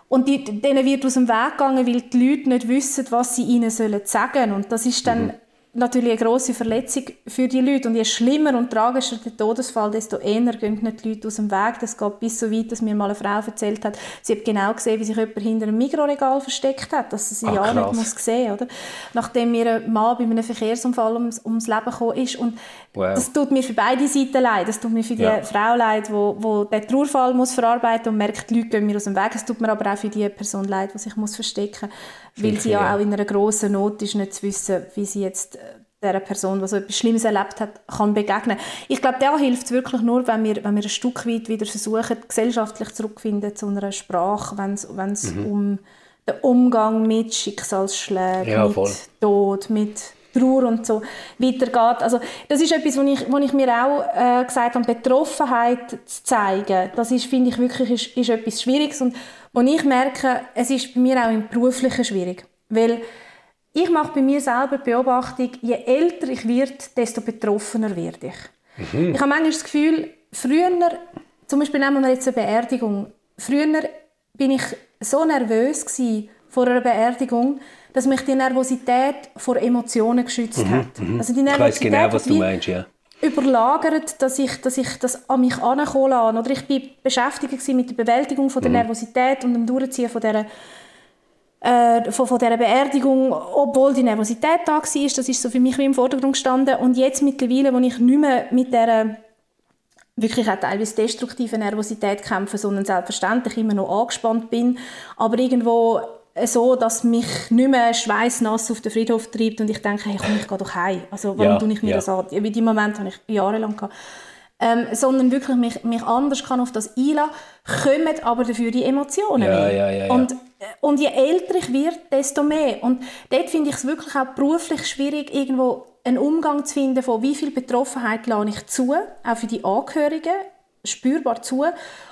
Speaker 2: Und die, denen wird aus dem Weg gegangen, weil die Leute nicht wissen, was sie ihnen sollen sagen. Und das ist dann natürlich eine grosse Verletzung für die Leute. Und je schlimmer und tragischer der Todesfall, desto eher gehen nicht die Leute aus dem Weg. Das geht bis so weit, dass mir mal eine Frau erzählt hat, sie hat genau gesehen, wie sich jemand hinter einem Mikroregal versteckt hat, dass sie sie
Speaker 1: Ah,
Speaker 2: ja nicht muss sehen oder? Nachdem ihr Mann bei einem Verkehrsunfall ums, ums Leben gekommen ist. Und
Speaker 1: Wow.
Speaker 2: das tut mir für beide Seiten leid. Das tut mir für die
Speaker 1: Ja.
Speaker 2: Frau leid, wo, wo den Trauerfall muss verarbeiten und merkt, die Leute gehen mir aus dem Weg. Es tut mir aber auch für die Person leid, die sich muss verstecken muss, weil sie ja,
Speaker 1: ja.
Speaker 2: auch in einer grossen Not ist, nicht zu wissen, wie sie jetzt äh, dieser Person, die so etwas Schlimmes erlebt hat, kann begegnen. Ich glaube, da hilft es wirklich nur, wenn wir, wenn wir ein Stück weit wieder versuchen, gesellschaftlich zurückzufinden zu einer Sprache, wenn es wenn es
Speaker 1: Mhm.
Speaker 2: um den Umgang mit Schicksalsschlägen,
Speaker 1: Ja,
Speaker 2: mit
Speaker 1: voll.
Speaker 2: Tod, mit Trauer und so weitergeht. Also das ist etwas, was ich, was ich mir auch äh, gesagt habe, Betroffenheit zu zeigen, das ist, finde ich wirklich, ist, ist etwas Schwieriges und wo ich merke, es ist bei mir auch im Beruflichen schwierig, weil ich mache bei mir selber die Beobachtung, je älter ich werde, desto betroffener werde ich. Ich habe manchmal das Gefühl, früher, zum Beispiel nehmen wir jetzt eine Beerdigung, früher bin ich so nervös gewesen vor einer Beerdigung, dass mich die Nervosität vor Emotionen geschützt hat. Also die
Speaker 1: Mhm, Ich weiß genau,
Speaker 2: Nervosität
Speaker 1: was du meinst, ja.
Speaker 2: Überlagert, dass ich, dass ich das an mich herankommen lasse. Oder ich war beschäftigt mit der Bewältigung von der Nervosität und dem Durchziehen von dieser, äh, von, von dieser Beerdigung, obwohl die Nervosität da war. Das ist so für mich wie im Vordergrund gestanden. Und jetzt mittlerweile, wo ich nicht mehr mit dieser wirklich auch teilweise destruktive Nervosität kämpfe, sondern selbstverständlich immer noch angespannt bin, aber irgendwo so, dass mich nicht mehr schweißnass auf den Friedhof treibt und ich denke, hey, komm, ich gehe doch heim. Also warum
Speaker 1: Ja,
Speaker 2: tue ich mir
Speaker 1: ja.
Speaker 2: das an? Wie die Momente habe ich jahrelang gehabt. Ähm, sondern wirklich mich, mich anders kann auf das einlassen, kommen aber dafür die Emotionen
Speaker 1: Ja, ja, ja.
Speaker 2: Und, und je älter ich werde, desto mehr. Und dort finde ich es wirklich auch beruflich schwierig, irgendwo einen Umgang zu finden, von wie viel Betroffenheit lade ich zu, auch für die Angehörigen, spürbar zu,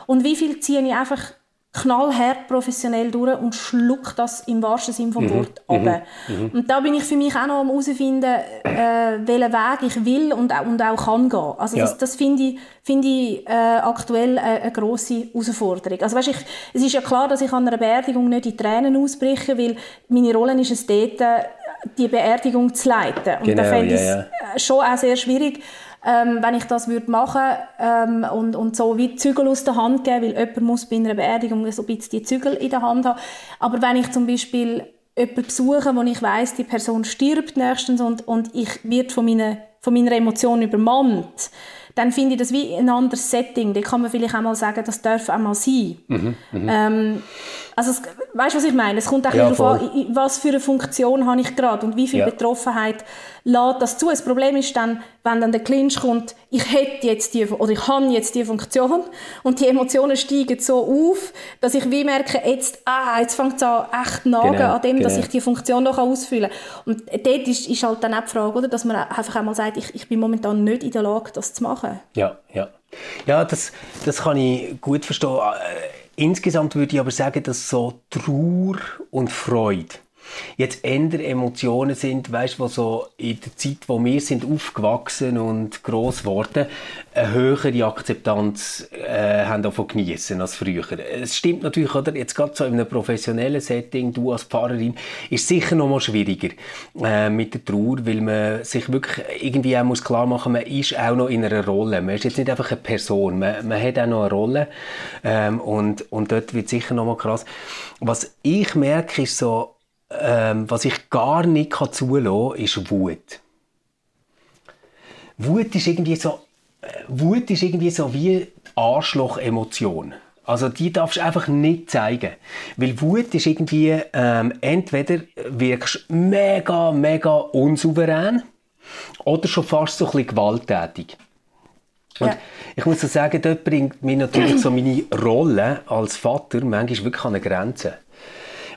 Speaker 2: und wie viel ziehe ich einfach knallhart professionell durch und schluckt das im wahrsten Sinne vom mhm. Wort mhm. ab. Mhm. Und da bin ich für mich auch noch am herausfinden, äh, welchen Weg ich will und, und auch kann gehen. Also ja. das, das finde ich, find ich äh, aktuell eine, eine grosse Herausforderung. Also weißt, ich, es ist ja klar, dass ich an einer Beerdigung nicht in Tränen ausbreche, weil meine Rolle ist es dort, äh, die Beerdigung zu leiten. Und genau, da fände ich es ja, ja. schon auch sehr schwierig, ähm, wenn ich das würde machen ähm, und, und so wie Zügel aus der Hand geben, weil jemand muss bei einer Beerdigung so ein bisschen die Zügel in der Hand haben. Aber wenn ich zum Beispiel jemanden besuche, wo ich weiß, die Person stirbt nächstens und, und ich wird von meiner, von meiner Emotion übermannt, dann finde ich das wie ein anderes Setting. Da kann man vielleicht auch mal sagen, das darf auch mal sein. Mhm, mhm. ähm, also es, weißt du, was ich meine? Es kommt auch ja, darauf an, was für eine Funktion habe ich gerade und wie viel ja. Betroffenheit lädt das zu. Das Problem ist dann, wenn dann der Clinch kommt, ich hätte jetzt die, oder ich habe jetzt die Funktion und die Emotionen steigen so auf, dass ich wie merke, jetzt, ah, jetzt fängt es an, echt nagen genau, an dem, genau. dass ich die Funktion noch ausfüllen kann. Und dort ist, ist halt dann auch die Frage, oder, dass man einfach einmal sagt, ich, ich bin momentan nicht in der Lage, das zu machen.
Speaker 1: Ja, ja. Ja, das, das kann ich gut verstehen Insgesamt würde ich aber sagen, dass so Trauer und Freude jetzt ändere Emotionen sind, weißt, wo so in der Zeit, wo wir sind aufgewachsen und groß geworden, eine höhere Akzeptanz äh, haben davon genießen als früher. Es stimmt natürlich, oder? Jetzt gerade so in einem professionellen Setting, du als Pfarrerin, ist sicher noch mal schwieriger äh, mit der Trauer, weil man sich wirklich irgendwie auch muss klar machen, man ist auch noch in einer Rolle. Man ist jetzt nicht einfach eine Person, man, man hat auch noch eine Rolle ähm, und und dort wird sicher noch mal krass. Was ich merke, ist so ähm, was ich gar nicht kann zulassen kann, ist Wut. Wut ist irgendwie so, äh, Wut ist irgendwie so wie Arschloch-Emotion. Also die darfst du einfach nicht zeigen. Weil Wut ist irgendwie, ähm, entweder wirkst du mega, mega unsouverän oder schon fast so ein bisschen gewalttätig. Und ja. ich muss so sagen, dort bringt mir natürlich so meine Rolle als Vater manchmal wirklich an eine Grenze.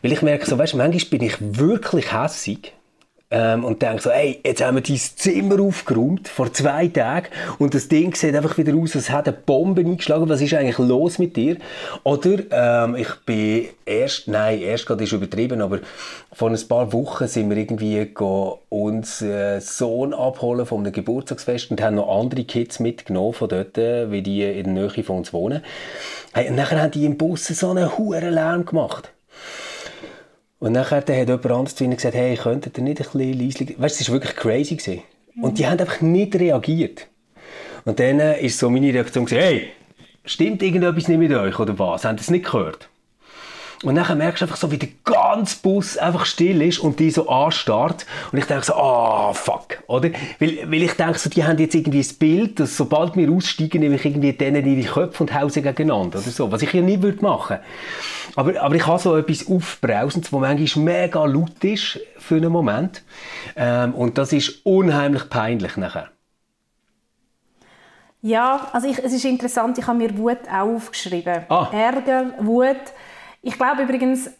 Speaker 1: Weil ich merke so, weißt, manchmal bin ich wirklich hässig. Ähm, und denke so, ey, jetzt haben wir dein Zimmer aufgeräumt, vor zwei Tagen, und das Ding sieht einfach wieder aus, als hätte eine Bombe eingeschlagen. Was ist eigentlich los mit dir? Oder ähm, ich bin erst, nein, erst gerade ist übertrieben, aber vor ein paar Wochen sind wir irgendwie uns äh, Sohn abholen von einem Geburtstagsfest und haben noch andere Kids mitgenommen von dort, äh, wie die in der Nähe von uns wohnen. Hey, und nachher haben die im Bus so einen hohen Lärm gemacht. Und nachher hat jemand anderes zu ihnen gesagt, hey, könntet ihr nicht ein bisschen leise... Weißt du, es war wirklich crazy. Gewesen. Und die haben einfach nicht reagiert. Und dann ist so meine Reaktion, hey, stimmt irgendetwas nicht mit euch oder was? Habt ihr es nicht gehört? Und dann merkst du einfach so, wie der ganze Bus einfach still ist und die so anstarrt. Und ich denke so, ah, oh, fuck, oder? Weil, weil ich denke so, die haben jetzt irgendwie das Bild, dass sobald wir aussteigen, nehme ich irgendwie denen ihre Köpfe und Hause gegeneinander oder so. Was ich ja nie würde machen. Aber, aber ich habe so etwas Aufbrausendes, das manchmal mega laut ist für einen Moment. Ähm, und das ist unheimlich peinlich nachher.
Speaker 2: Ja, also ich, es ist interessant, ich habe mir Wut auch aufgeschrieben. Ah. Ärger, Wut. Ich glaube übrigens,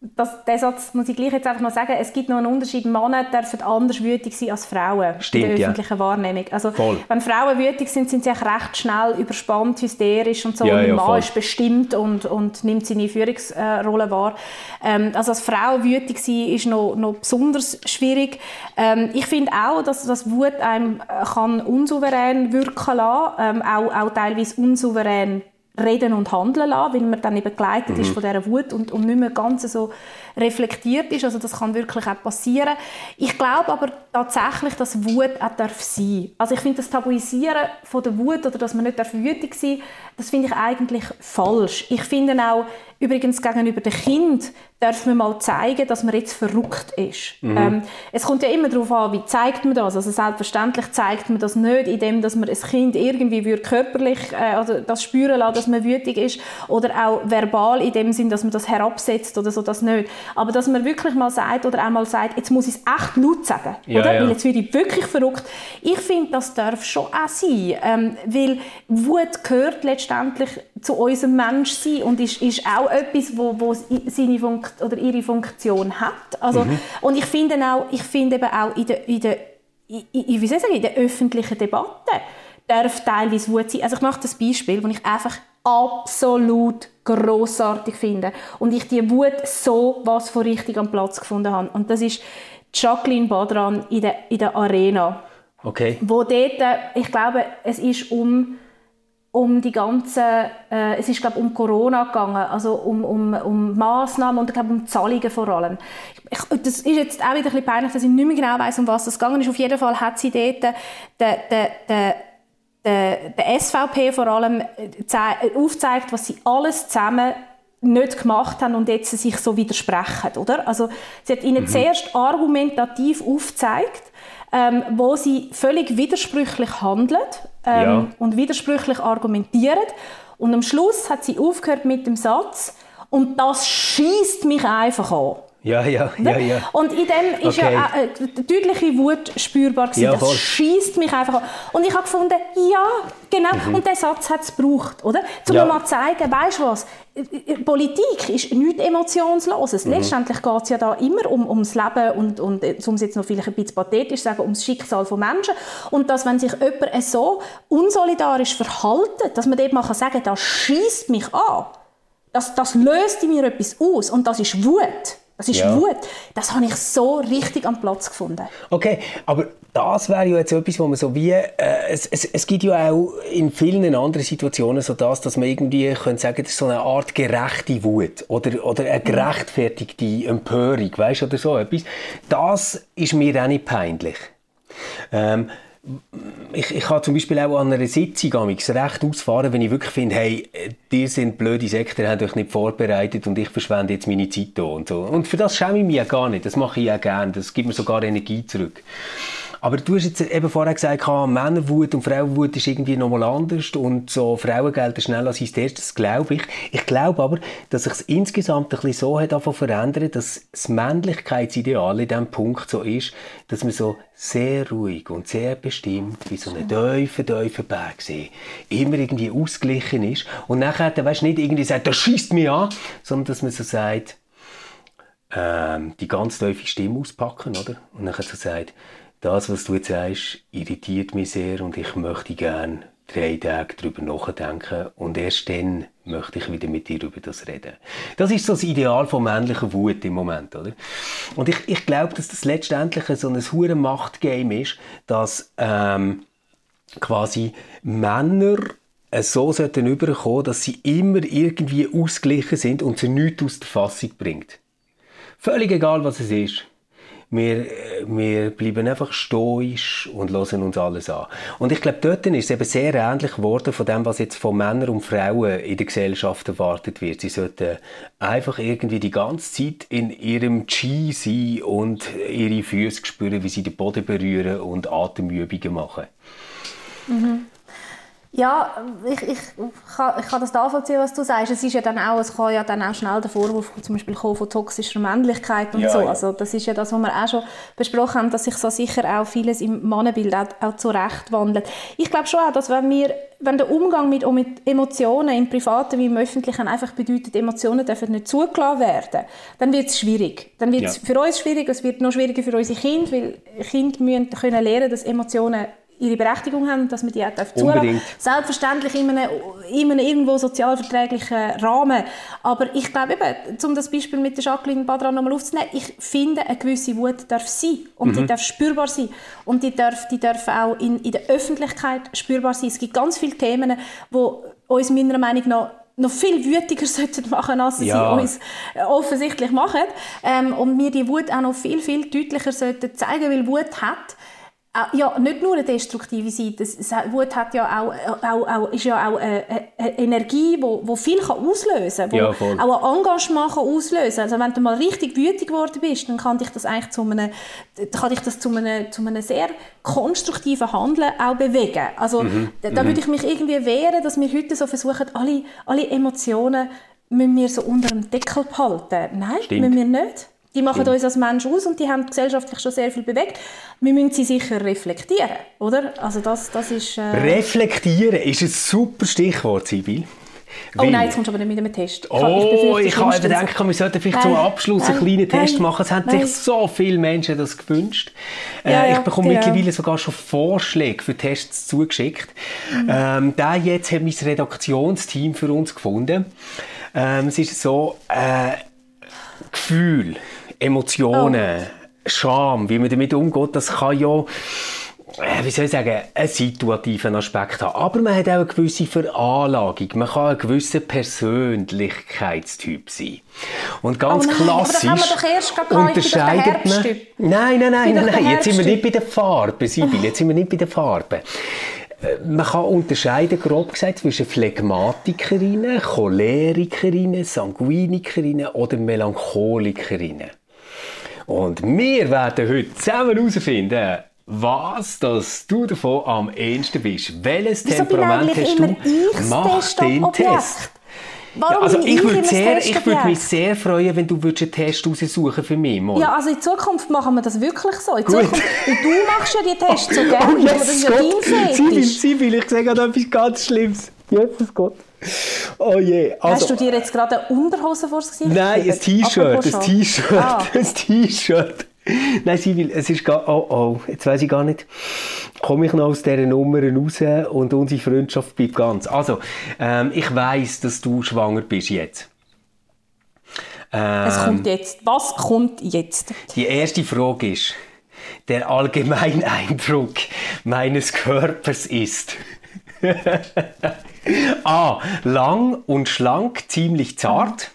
Speaker 2: das, den Satz muss ich gleich jetzt einfach noch sagen, es gibt noch einen Unterschied, Männer dürfen anders wütig sein als Frauen
Speaker 1: Stimmt,
Speaker 2: in der öffentlichen ja. Wahrnehmung. Also, voll. wenn Frauen wütig sind, sind sie auch recht schnell überspannt, hysterisch und so. Ja, und der ja, Mann voll. ist bestimmt und, und nimmt seine Führungsrolle wahr. Ähm, also als Frau wütig sein ist noch, noch besonders schwierig. Ähm, ich finde auch, dass, dass Wut einem kann unsouverän wirken lassen, ähm, auch, auch teilweise unsouverän reden und handeln lassen, weil man dann eben begleitet mhm. ist von dieser Wut und, und nicht mehr ganz so reflektiert ist. Also das kann wirklich auch passieren. Ich glaube aber tatsächlich, dass Wut auch darf sein. Also ich finde das Tabuisieren von der Wut oder dass man nicht wütig sein darf, das finde ich eigentlich falsch. Ich finde auch, übrigens gegenüber dem Kind darf man mal zeigen, dass man jetzt verrückt ist. Mhm. Ähm, es kommt ja immer darauf an, wie zeigt man das. Also selbstverständlich zeigt man das nicht, indem dass man ein Kind irgendwie körperlich äh, also das spüren lässt, dass man wütig ist oder auch verbal in dem Sinn, dass man das herabsetzt oder so, das nicht. Aber dass man wirklich mal sagt oder auch mal sagt, jetzt muss ich es echt laut sagen, ja, oder? Ja. Weil jetzt werde ich wirklich verrückt. Ich finde, das darf schon auch sein, ähm, weil Wut gehört letztendlich zu unserem Menschsein und ist, ist auch etwas, wo, wo seine Funkt oder ihre Funktion hat. Also, mhm. Und ich finde auch, ich finde eben auch in der, in der, in, wie soll ich sagen, in der öffentlichen Debatte darf teilweise Wut sein. Also ich mache das Beispiel, wo ich einfach absolut großartig finde und ich die Wut so was von richtig am Platz gefunden habe. Und das ist Jacqueline Badran in der, in der Arena.
Speaker 1: Okay.
Speaker 2: Wo dort, äh, ich glaube, es ist um um die ganze, äh, es ist glaube um Corona gegangen, also um, um, um Massnahmen und ich glaube um Zahlungen vor allem. Ich, das ist jetzt auch wieder ein bisschen peinlich, dass ich nicht mehr genau weiß, um was es gegangen ist. Auf jeden Fall hat sie dort den, den, den, der, der SVP vor allem äh, aufzeigt, was sie alles zusammen nicht gemacht haben und jetzt sich so widersprechen, oder? Also sie hat ihnen mhm. zuerst argumentativ aufgezeigt, ähm, wo sie völlig widersprüchlich handelt ähm, ja. und widersprüchlich argumentieren und am Schluss hat sie aufgehört mit dem Satz und das schießt mich einfach an.
Speaker 1: Ja, ja, ja, ja.
Speaker 2: Und in dem ist okay. ja äh, deutliche Wut spürbar gewesen. Ja, das schießt mich einfach an. Und ich habe gefunden, ja, genau. Mhm. Und der Satz hat es gebraucht, oder? Um ja. mal zu zeigen, weißt du was? Politik ist nichts Emotionsloses. Mhm. Letztendlich geht es ja da immer um, ums Leben und, und äh, um es jetzt noch vielleicht ein bisschen pathetisch sagen, ums Schicksal von Menschen. Und dass, wenn sich jemand so unsolidarisch verhalten, dass man dort mal sagen kann, das schießt mich an. Das, das löst in mir etwas aus. Und das ist Wut. Das ist ja. Wut. Das habe ich so richtig am Platz gefunden.
Speaker 1: Okay, aber das wäre ja jetzt etwas, wo man so wie, äh, es, es, es gibt ja auch in vielen anderen Situationen so das, dass man irgendwie könnte sagen, das ist so eine Art gerechte Wut oder, oder eine gerechtfertigte Empörung, weißt oder so etwas. Das ist mir auch nicht peinlich. Ähm, ich, ich kann zum Beispiel auch an einer Sitzung recht ausfahren, wenn ich wirklich finde, hey, ihr sind blöde Sekte, ihr habt euch nicht vorbereitet und ich verschwende jetzt meine Zeit hier und so. Und für das schäme ich mich ja gar nicht. Das mache ich ja gerne. Das gibt mir sogar Energie zurück. Aber du hast jetzt eben vorher gesagt, Männerwut und Frauenwut ist irgendwie nochmal anders und so Frauen gelten schnell als hysterisch, das glaube ich. Ich glaube aber, dass sich es insgesamt ein bisschen so hat verändert, dass das Männlichkeitsideal in diesem Punkt so ist, dass man so sehr ruhig und sehr bestimmt wie so ein tiefer, tiefer Bergsee immer irgendwie ausgeglichen ist und nachher, weißt du, nicht irgendwie sagt, das schießt mich an, sondern dass man so sagt, ähm, die ganz tiefe Stimme auspacken, oder? Und dann so sagt, das, was du jetzt sagst, irritiert mich sehr und ich möchte gerne drei Tage darüber nachdenken und erst dann möchte ich wieder mit dir über das reden. Das ist so das Ideal von männlicher Wut im Moment, oder? Und ich, ich glaube, dass das letztendlich so ein hure Machtgame ist, dass ähm, quasi Männer so sollten überkommen, dass sie immer irgendwie ausgeglichen sind und sie nichts aus der Fassung bringt. Völlig egal, was es ist. Wir, wir bleiben einfach stoisch und hören uns alles an. Und ich glaube, dort ist es eben sehr ähnlich geworden von dem, was jetzt von Männern und Frauen in der Gesellschaft erwartet wird. Sie sollten einfach irgendwie die ganze Zeit in ihrem Chi sein und ihre Füße spüren, wie sie den Boden berühren und Atemübungen machen.
Speaker 2: Mhm. Ja, ich, ich, kann, ich kann das nachvollziehen, was du sagst. Es ist ja dann auch, es kann ja dann auch schnell der Vorwurf zum Beispiel kommen von toxischer Männlichkeit und ja, so. Ja. Also das ist ja das, was wir auch schon besprochen haben, dass sich so sicher auch vieles im Mannenbild auch, auch zurecht wandelt. Ich glaube schon auch, dass wenn wir, wenn der Umgang mit, mit Emotionen im Privaten wie im Öffentlichen einfach bedeutet, Emotionen dürfen nicht zugelassen werden, dann wird es schwierig. Dann wird es ja. für uns schwierig, es wird noch schwieriger für unsere Kinder, weil Kinder müssen können lernen, dass Emotionen ihre Berechtigung haben, dass man die auch zulassen Selbstverständlich in einem, in einem irgendwo sozialverträglichen Rahmen. Aber ich glaube eben, um das Beispiel mit der Jacqueline Badran nochmal aufzunehmen, ich finde, eine gewisse Wut darf sein und mhm. die darf spürbar sein und die darf, die darf auch in, in der Öffentlichkeit spürbar sein. Es gibt ganz viele Themen, die uns meiner Meinung nach noch viel wütiger sollten machen, als sie ja. uns offensichtlich machen. Ähm, und wir die Wut auch noch viel, viel deutlicher sollten zeigen, weil Wut hat ja, nicht nur eine destruktive Seite. Wut hat ja auch, auch, auch, ist ja auch eine, eine Energie, die wo, wo viel kann auslösen kann, ja, auch ein Engagement kann auslösen Also wenn du mal richtig wütig geworden bist, dann kann dich das eigentlich zu einem, kann dich das zu einem, zu einem sehr konstruktiven Handeln auch bewegen. Also mhm. da, da mhm. würde ich mich irgendwie wehren, dass wir heute so versuchen, alle, alle Emotionen müssen wir so unter dem Deckel behalten. Nein, Stimmt. müssen wir nicht. Die machen Stimmt. uns als Mensch aus und die haben gesellschaftlich schon sehr viel bewegt. Wir müssen sie sicher reflektieren, oder? Also das, das ist... Äh...
Speaker 1: Reflektieren ist ein super Stichwort, Sibyl.
Speaker 2: Oh nein, jetzt kommst du aber nicht mit einem Test.
Speaker 1: Oh, ich habe gedacht, wir sollten vielleicht nein, zum Abschluss nein, einen kleinen nein, Test machen. Es haben sich so viele Menschen das gewünscht. Äh, ja, ich bekomme ja. mittlerweile sogar schon Vorschläge für Tests zugeschickt. Mhm. Ähm, jetzt hat mein Redaktionsteam für uns gefunden. Ähm, es ist so, äh, Gefühl, Emotionen, oh. Scham, wie man damit umgeht, das kann ja äh, wie soll ich sagen, einen situativen Aspekt haben. Aber man hat auch eine gewisse Veranlagung. Man kann ein gewisser Persönlichkeitstyp sein. Und ganz oh nein, klassisch unterscheidet man... Nein, nein, nein, nein, nein. Jetzt sind wir nicht bei den Farben, Sibyl. Jetzt sind wir nicht bei den Farben. Äh, man kann unterscheiden, grob gesagt, zwischen Phlegmatikerinnen, Cholerikerinnen, Sanguinikerinnen oder Melancholikerinnen. Und wir werden heute zusammen herausfinden, was dass du davon am ehesten bist. Welches Wieso Temperament hast du? Mach den Test. Warum also ich, würde sehr, ich würde mich sehr freuen, wenn du einen Test raussuchen für mich. Mal.
Speaker 2: Ja, also in Zukunft machen wir das wirklich so. In Zukunft, du machst ja die Tests so gerne, oh, yes, das ist ja dein Fetisch.
Speaker 1: Sibyl, ich sehe gerade etwas ganz Schlimmes. Jesus Gott. Oh je.
Speaker 2: Also, Hast du dir jetzt gerade eine Unterhose vor das
Speaker 1: Nein, ein T-Shirt, ein T-Shirt, ah. ein T-Shirt. Nein, Sibyl, es ist gar, oh oh, jetzt weiß ich gar nicht, komme ich noch aus dieser Nummer raus und unsere Freundschaft bleibt ganz. Also, ähm, ich weiß, dass du schwanger bist jetzt.
Speaker 2: Ähm, es kommt jetzt. Was kommt jetzt?
Speaker 1: Die erste Frage ist, der Allgemeineindruck meines Körpers ist A. Lang und schlank, ziemlich zart.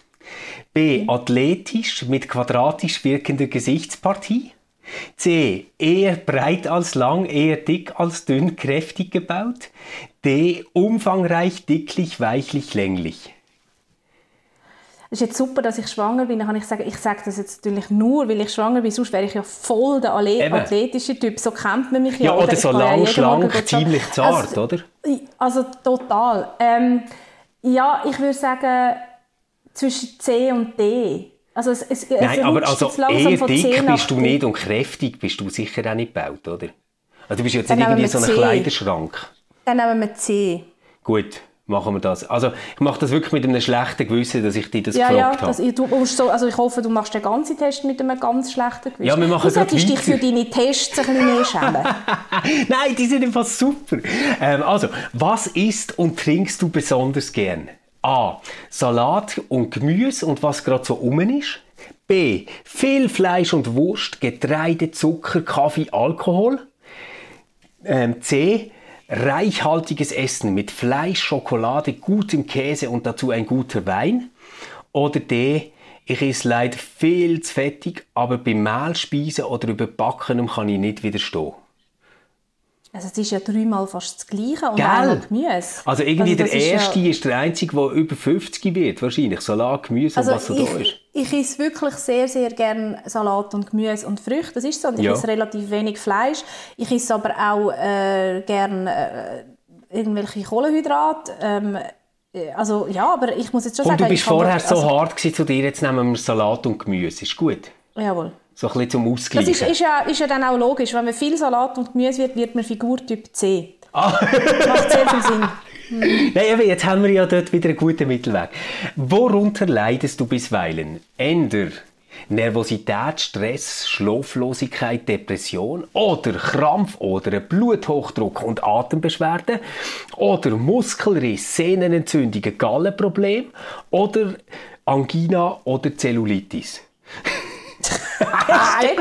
Speaker 1: B. Athletisch mit quadratisch wirkender Gesichtspartie. C. Eher breit als lang, eher dick als dünn, kräftig gebaut. D. Umfangreich, dicklich, weichlich, länglich.
Speaker 2: Es ist jetzt super, dass ich schwanger bin. Dann kann ich sagen, ich sage das jetzt natürlich nur, weil ich schwanger bin. Sonst wäre ich ja voll der athletische Typ. So kennt man mich ja.
Speaker 1: Ja, oder, oder so lang, schlank, ziemlich zart, also, oder?
Speaker 2: Also total. Ähm, ja, ich würde sagen zwischen C und D. Also es, es,
Speaker 1: Nein, aber also eher dick bist du nicht und kräftig bist du sicher auch nicht gebaut, oder? Also du bist jetzt nicht irgendwie so ein Kleiderschrank.
Speaker 2: Dann nehmen wir C.
Speaker 1: Gut, machen wir das. Also ich mache das wirklich mit einem schlechten Gewissen, dass ich dir das ja, gefragt ja, habe.
Speaker 2: Du so, also ich hoffe, du machst den ganzen Test mit einem ganz schlechten Gewissen.
Speaker 1: Ja, wir machen
Speaker 2: du solltest dich für deine Tests ein bisschen mehr schämen.
Speaker 1: Nein, die sind einfach super. Ähm, also, was isst und trinkst du besonders gern? A. Salat und Gemüse und was gerade so um ist. B. Viel Fleisch und Wurst, Getreide, Zucker, Kaffee, Alkohol. Ähm, C. Reichhaltiges Essen mit Fleisch, Schokolade, gutem Käse und dazu ein guter Wein. Oder D. Ich esse leider viel zu fettig, aber beim Mehlspeisen oder überbackenem kann ich nicht widerstehen.
Speaker 2: Also es ist ja dreimal fast das Gleiche und
Speaker 1: Gell?
Speaker 2: auch Gemüse.
Speaker 1: Also irgendwie also der Erste ist, ja... ist, der Einzige, der über 50 wird, wahrscheinlich. Salat, Gemüse
Speaker 2: also
Speaker 1: und was so da ist.
Speaker 2: Ich esse wirklich sehr, sehr gerne Salat und Gemüse und Früchte, das ist so. Und ich ja. esse relativ wenig Fleisch. Ich esse aber auch äh, gerne äh, irgendwelche Kohlenhydrate. Ähm, äh, also ja, aber ich muss jetzt schon
Speaker 1: und
Speaker 2: sagen...
Speaker 1: du bist vorher also, so hart zu dir, jetzt nehmen wir Salat und Gemüse, ist gut?
Speaker 2: Jawohl.
Speaker 1: So ein bisschen zum Ausgleichen.
Speaker 2: Das ist, ist, ja, ist ja dann auch logisch. Wenn man viel Salat und Gemüse wird, wird man Figurtyp C.
Speaker 1: Ah.
Speaker 2: Macht sehr viel Sinn.
Speaker 1: Hm. Nein, jetzt haben wir ja dort wieder einen guten Mittelweg. Worunter leidest du bisweilen? Änder Nervosität, Stress, Schlaflosigkeit, Depression oder Krampf oder Bluthochdruck und Atembeschwerden oder Muskelriss, Sehnenentzündungen, Gallenproblem oder Angina oder Zellulitis.
Speaker 2: hey,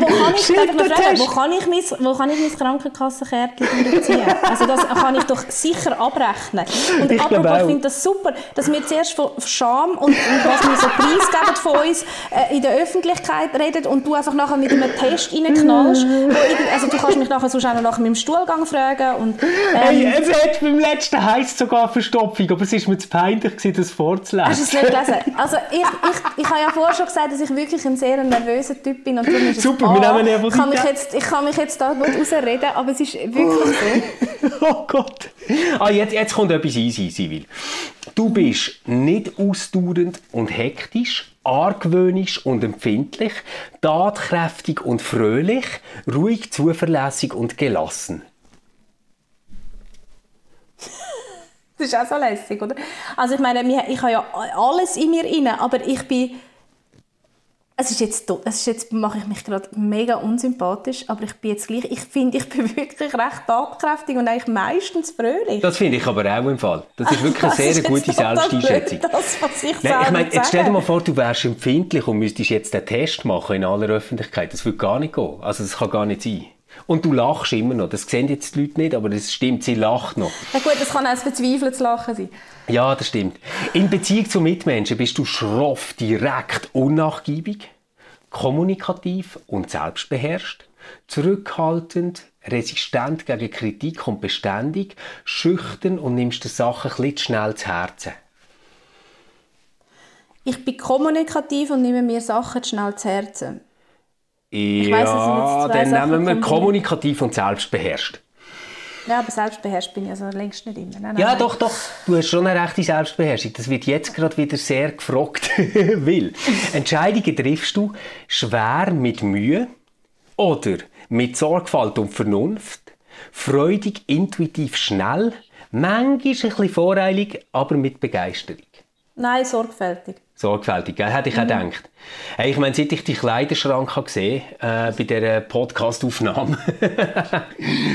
Speaker 2: wo kann ich, fragen, wo kann ich mein, wo kann ich mein Krankenkassenkärtchen beziehen? Also das kann ich doch sicher abrechnen. Und ich apropos, ich finde das super, dass wir zuerst von Scham und, und was wir so preisgeben von uns äh, in der Öffentlichkeit reden und du einfach nachher mit einem Test reinknallst. also du kannst mich nachher sonst auch noch nach meinem Stuhlgang fragen. Und, ähm,
Speaker 1: hey, es hat beim letzten heisst sogar Verstopfung, aber es war mir zu peinlich, das vorzulesen.
Speaker 2: Hast du es nicht gelesen? Also ich, ich, ich habe ja vorher schon gesagt, dass ich wirklich ein sehr nervöser Typ bin. Und darum ist
Speaker 1: Super, es, wir nehmen Nervosität.
Speaker 2: Kann mich jetzt, ich kann mich jetzt da gut rausreden, aber es ist wirklich so.
Speaker 1: oh Gott. Ah, jetzt, jetzt kommt etwas easy, Sivil. Du bist nicht ausdauernd und hektisch, argwöhnisch und empfindlich, tatkräftig und fröhlich, ruhig, zuverlässig und gelassen.
Speaker 2: Das ist auch so lässig, oder? Also ich meine, ich habe ja alles in mir inne, aber ich bin es ist jetzt, es ist jetzt mache ich mich gerade mega unsympathisch, aber ich bin jetzt gleich, ich finde, ich bin wirklich recht tatkräftig und eigentlich meistens fröhlich.
Speaker 1: Das finde ich aber auch im Fall. Das ist wirklich eine sehr gute Selbsteinschätzung.
Speaker 2: Das, was ich
Speaker 1: Nein, ich meine, jetzt stell dir mal vor, du wärst empfindlich und müsstest jetzt einen Test machen in aller Öffentlichkeit. Das würde gar nicht gehen. Also das kann gar nicht sein. Und du lachst immer noch. Das sehen jetzt die Leute nicht, aber das stimmt, sie lacht noch.
Speaker 2: Ja gut, das kann auch ein verzweifeltes Lachen sein.
Speaker 1: Ja, das stimmt. In Beziehung zu Mitmenschen bist du schroff, direkt, unnachgiebig, kommunikativ und selbstbeherrscht, zurückhaltend, resistent gegen Kritik und beständig, schüchtern und nimmst die Sachen ein bisschen schnell zu Herzen.
Speaker 2: Ich bin kommunikativ und nehme mir Sachen schnell zu Herzen.
Speaker 1: Ich ja, weiss, dann nehmen wir kommunikativ und selbstbeherrscht.
Speaker 2: Ja, aber selbstbeherrscht bin ich also längst nicht immer. Nein,
Speaker 1: nein, ja, doch, doch. Du hast schon eine rechte Selbstbeherrschung. Das wird jetzt gerade wieder sehr gefragt. Weil Entscheidungen triffst du schwer mit Mühe oder mit Sorgfalt und Vernunft, freudig, intuitiv, schnell, manchmal ein bisschen voreilig, aber mit Begeisterung.
Speaker 2: Nein, sorgfältig.
Speaker 1: Sorgfältig, gell? Hätte ich mhm. auch gedacht. Hey, ich meine, seit ich die Kleiderschrank habe gesehen äh, bei dieser Podcast-Aufnahme,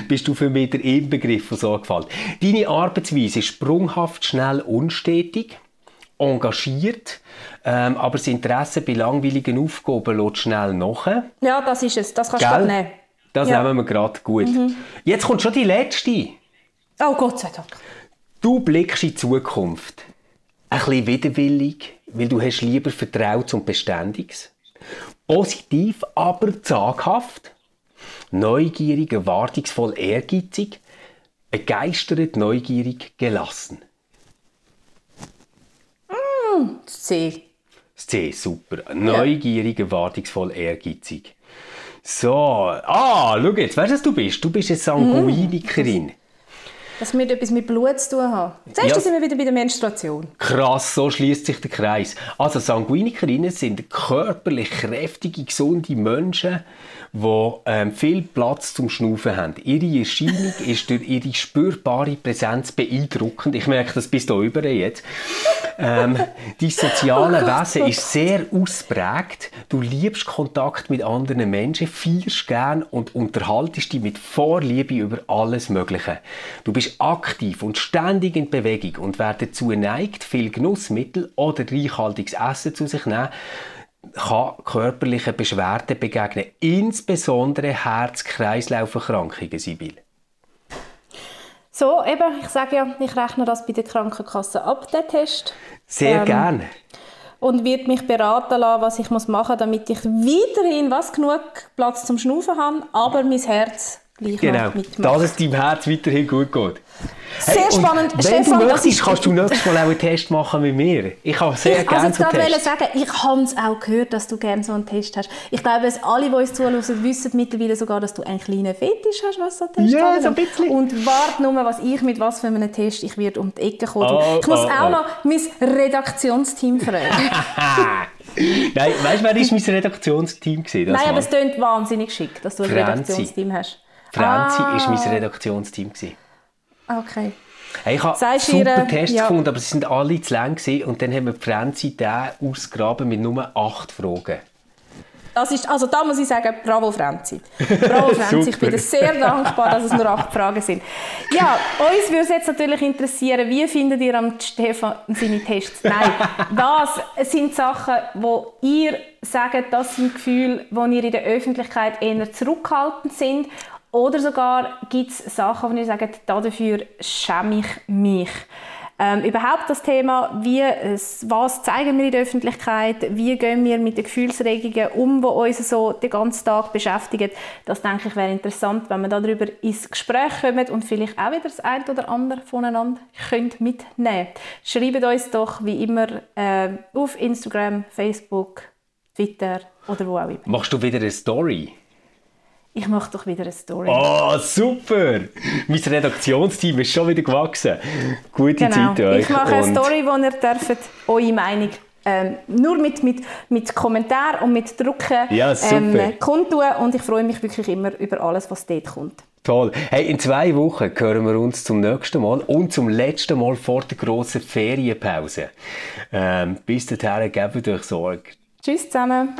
Speaker 1: bist du für mich der Inbegriff von Sorgfalt. Deine Arbeitsweise ist sprunghaft, schnell, unstetig, engagiert, ähm, aber das Interesse bei langweiligen Aufgaben lässt schnell nach.
Speaker 2: Ja, das ist es. Das kannst du nehmen.
Speaker 1: Das ja. nehmen wir gerade gut. Mhm. Jetzt kommt schon die letzte.
Speaker 2: Oh Gott sei Dank.
Speaker 1: Du blickst in die Zukunft ein bisschen widerwillig, weil du hast lieber Vertrautes und Beständiges. Positiv, aber zaghaft. Neugierig, erwartungsvoll, ehrgeizig. Begeistert, neugierig, gelassen.
Speaker 2: Mm, C.
Speaker 1: C, super. Neugierig, erwartungsvoll, ehrgeizig. So, ah, schau jetzt, weißt du, was du bist? Du bist eine Sanguinikerin. Mm.
Speaker 2: Dass wir etwas mit Blut zu tun haben. Siehst ja. sind wir wieder bei der Menstruation.
Speaker 1: Krass, so schließt sich der Kreis. Also Sanguinikerinnen sind körperlich kräftige, gesunde Menschen, die ähm, viel Platz zum Schnaufen haben. Ihre Erscheinung ist durch ihre spürbare Präsenz beeindruckend. Ich merke das bis da über jetzt. Ähm, dein soziale oh Wesen ist sehr ausprägt. Du liebst Kontakt mit anderen Menschen, feierst gern und unterhaltest dich mit Vorliebe über alles Mögliche. Du bist aktiv und ständig in Bewegung und wer dazu neigt, viel Genussmittel oder reichhaltiges Essen zu sich nehmen, kann körperlichen Beschwerden begegnen, insbesondere Herz-Kreislauf-Erkrankungen, Sibyl.
Speaker 2: So, eben, ich sage ja, ich rechne das bei der Krankenkasse ab, den Test.
Speaker 1: Sehr ähm, gerne.
Speaker 2: Und wird mich beraten lassen, was ich machen muss, damit ich weiterhin was genug Platz zum Schnaufen habe, aber mein Herz gleich
Speaker 1: genau, dass es deinem Herz weiterhin gut geht.
Speaker 2: Sehr spannend.
Speaker 1: Wenn Stefan, du möchtest, kannst du nächstes Mal auch einen Test machen mit mir. Ich habe sehr
Speaker 2: ich
Speaker 1: gerne
Speaker 2: so einen Test. sagen, ich habe es auch gehört, dass du gerne so einen Test hast. Ich glaube, dass alle, die uns zuhören, wissen mittlerweile sogar, dass du einen kleinen Fetisch hast, was so Test
Speaker 1: Ja, so ein bisschen.
Speaker 2: Und warte nur, was ich mit was für einem Test ich werde um die Ecke kommen. Oh, ich muss oh, auch oh. noch mein Redaktionsteam fragen.
Speaker 1: Nein, weißt du, wer ist mein Redaktionsteam
Speaker 2: gewesen? Nein, aber es klingt wahnsinnig schick, dass du ein. Redaktionsteam hast.
Speaker 1: Franzi ah. ist mein Redaktionsteam gewesen.
Speaker 2: Okay.
Speaker 1: Hey, ich habe
Speaker 2: Sagst
Speaker 1: super
Speaker 2: ihre,
Speaker 1: Tests
Speaker 2: ja.
Speaker 1: gefunden, aber sie sind alle zu lang gewesen. Und dann haben wir Franzi den ausgegraben mit nur acht Fragen.
Speaker 2: Das ist, also da muss ich sagen, bravo Franzi. Bravo Franzi, ich bin dir sehr dankbar, dass es nur acht Fragen sind. Ja, uns würde es jetzt natürlich interessieren, wie findet ihr am Stefan seine Tests? Nein, das sind Sachen, wo ihr sagt, das sind Gefühle, wo ihr in der Öffentlichkeit eher zurückhaltend sind oder sogar gibt es Sachen, wo ihr sagt, dafür schäme ich mich. Ähm, überhaupt das Thema, wie, was zeigen wir in der Öffentlichkeit, wie gehen wir mit den Gefühlsregungen um, die uns so den ganzen Tag beschäftigen, das denke ich wäre interessant, wenn wir darüber ins Gespräch kommen und vielleicht auch wieder das eine oder andere voneinander könnt mitnehmen Schreibt uns doch wie immer äh, auf Instagram, Facebook, Twitter oder wo auch immer.
Speaker 1: Machst du wieder eine Story?
Speaker 2: Ich mache doch wieder eine Story.
Speaker 1: Oh, super! Mein Redaktionsteam ist schon wieder gewachsen. Gute
Speaker 2: genau.
Speaker 1: Zeit euch.
Speaker 2: Ich mache eine Story, wo ihr dürft eure Meinung ähm, nur mit, mit, mit Kommentaren und mit Drucken
Speaker 1: ja,
Speaker 2: ähm, kundtun und ich freue mich wirklich immer über alles, was dort kommt.
Speaker 1: Toll. Hey, in zwei Wochen hören wir uns zum nächsten Mal und zum letzten Mal vor der grossen Ferienpause. Ähm, bis dahin, gebt euch Sorge.
Speaker 2: Tschüss zusammen.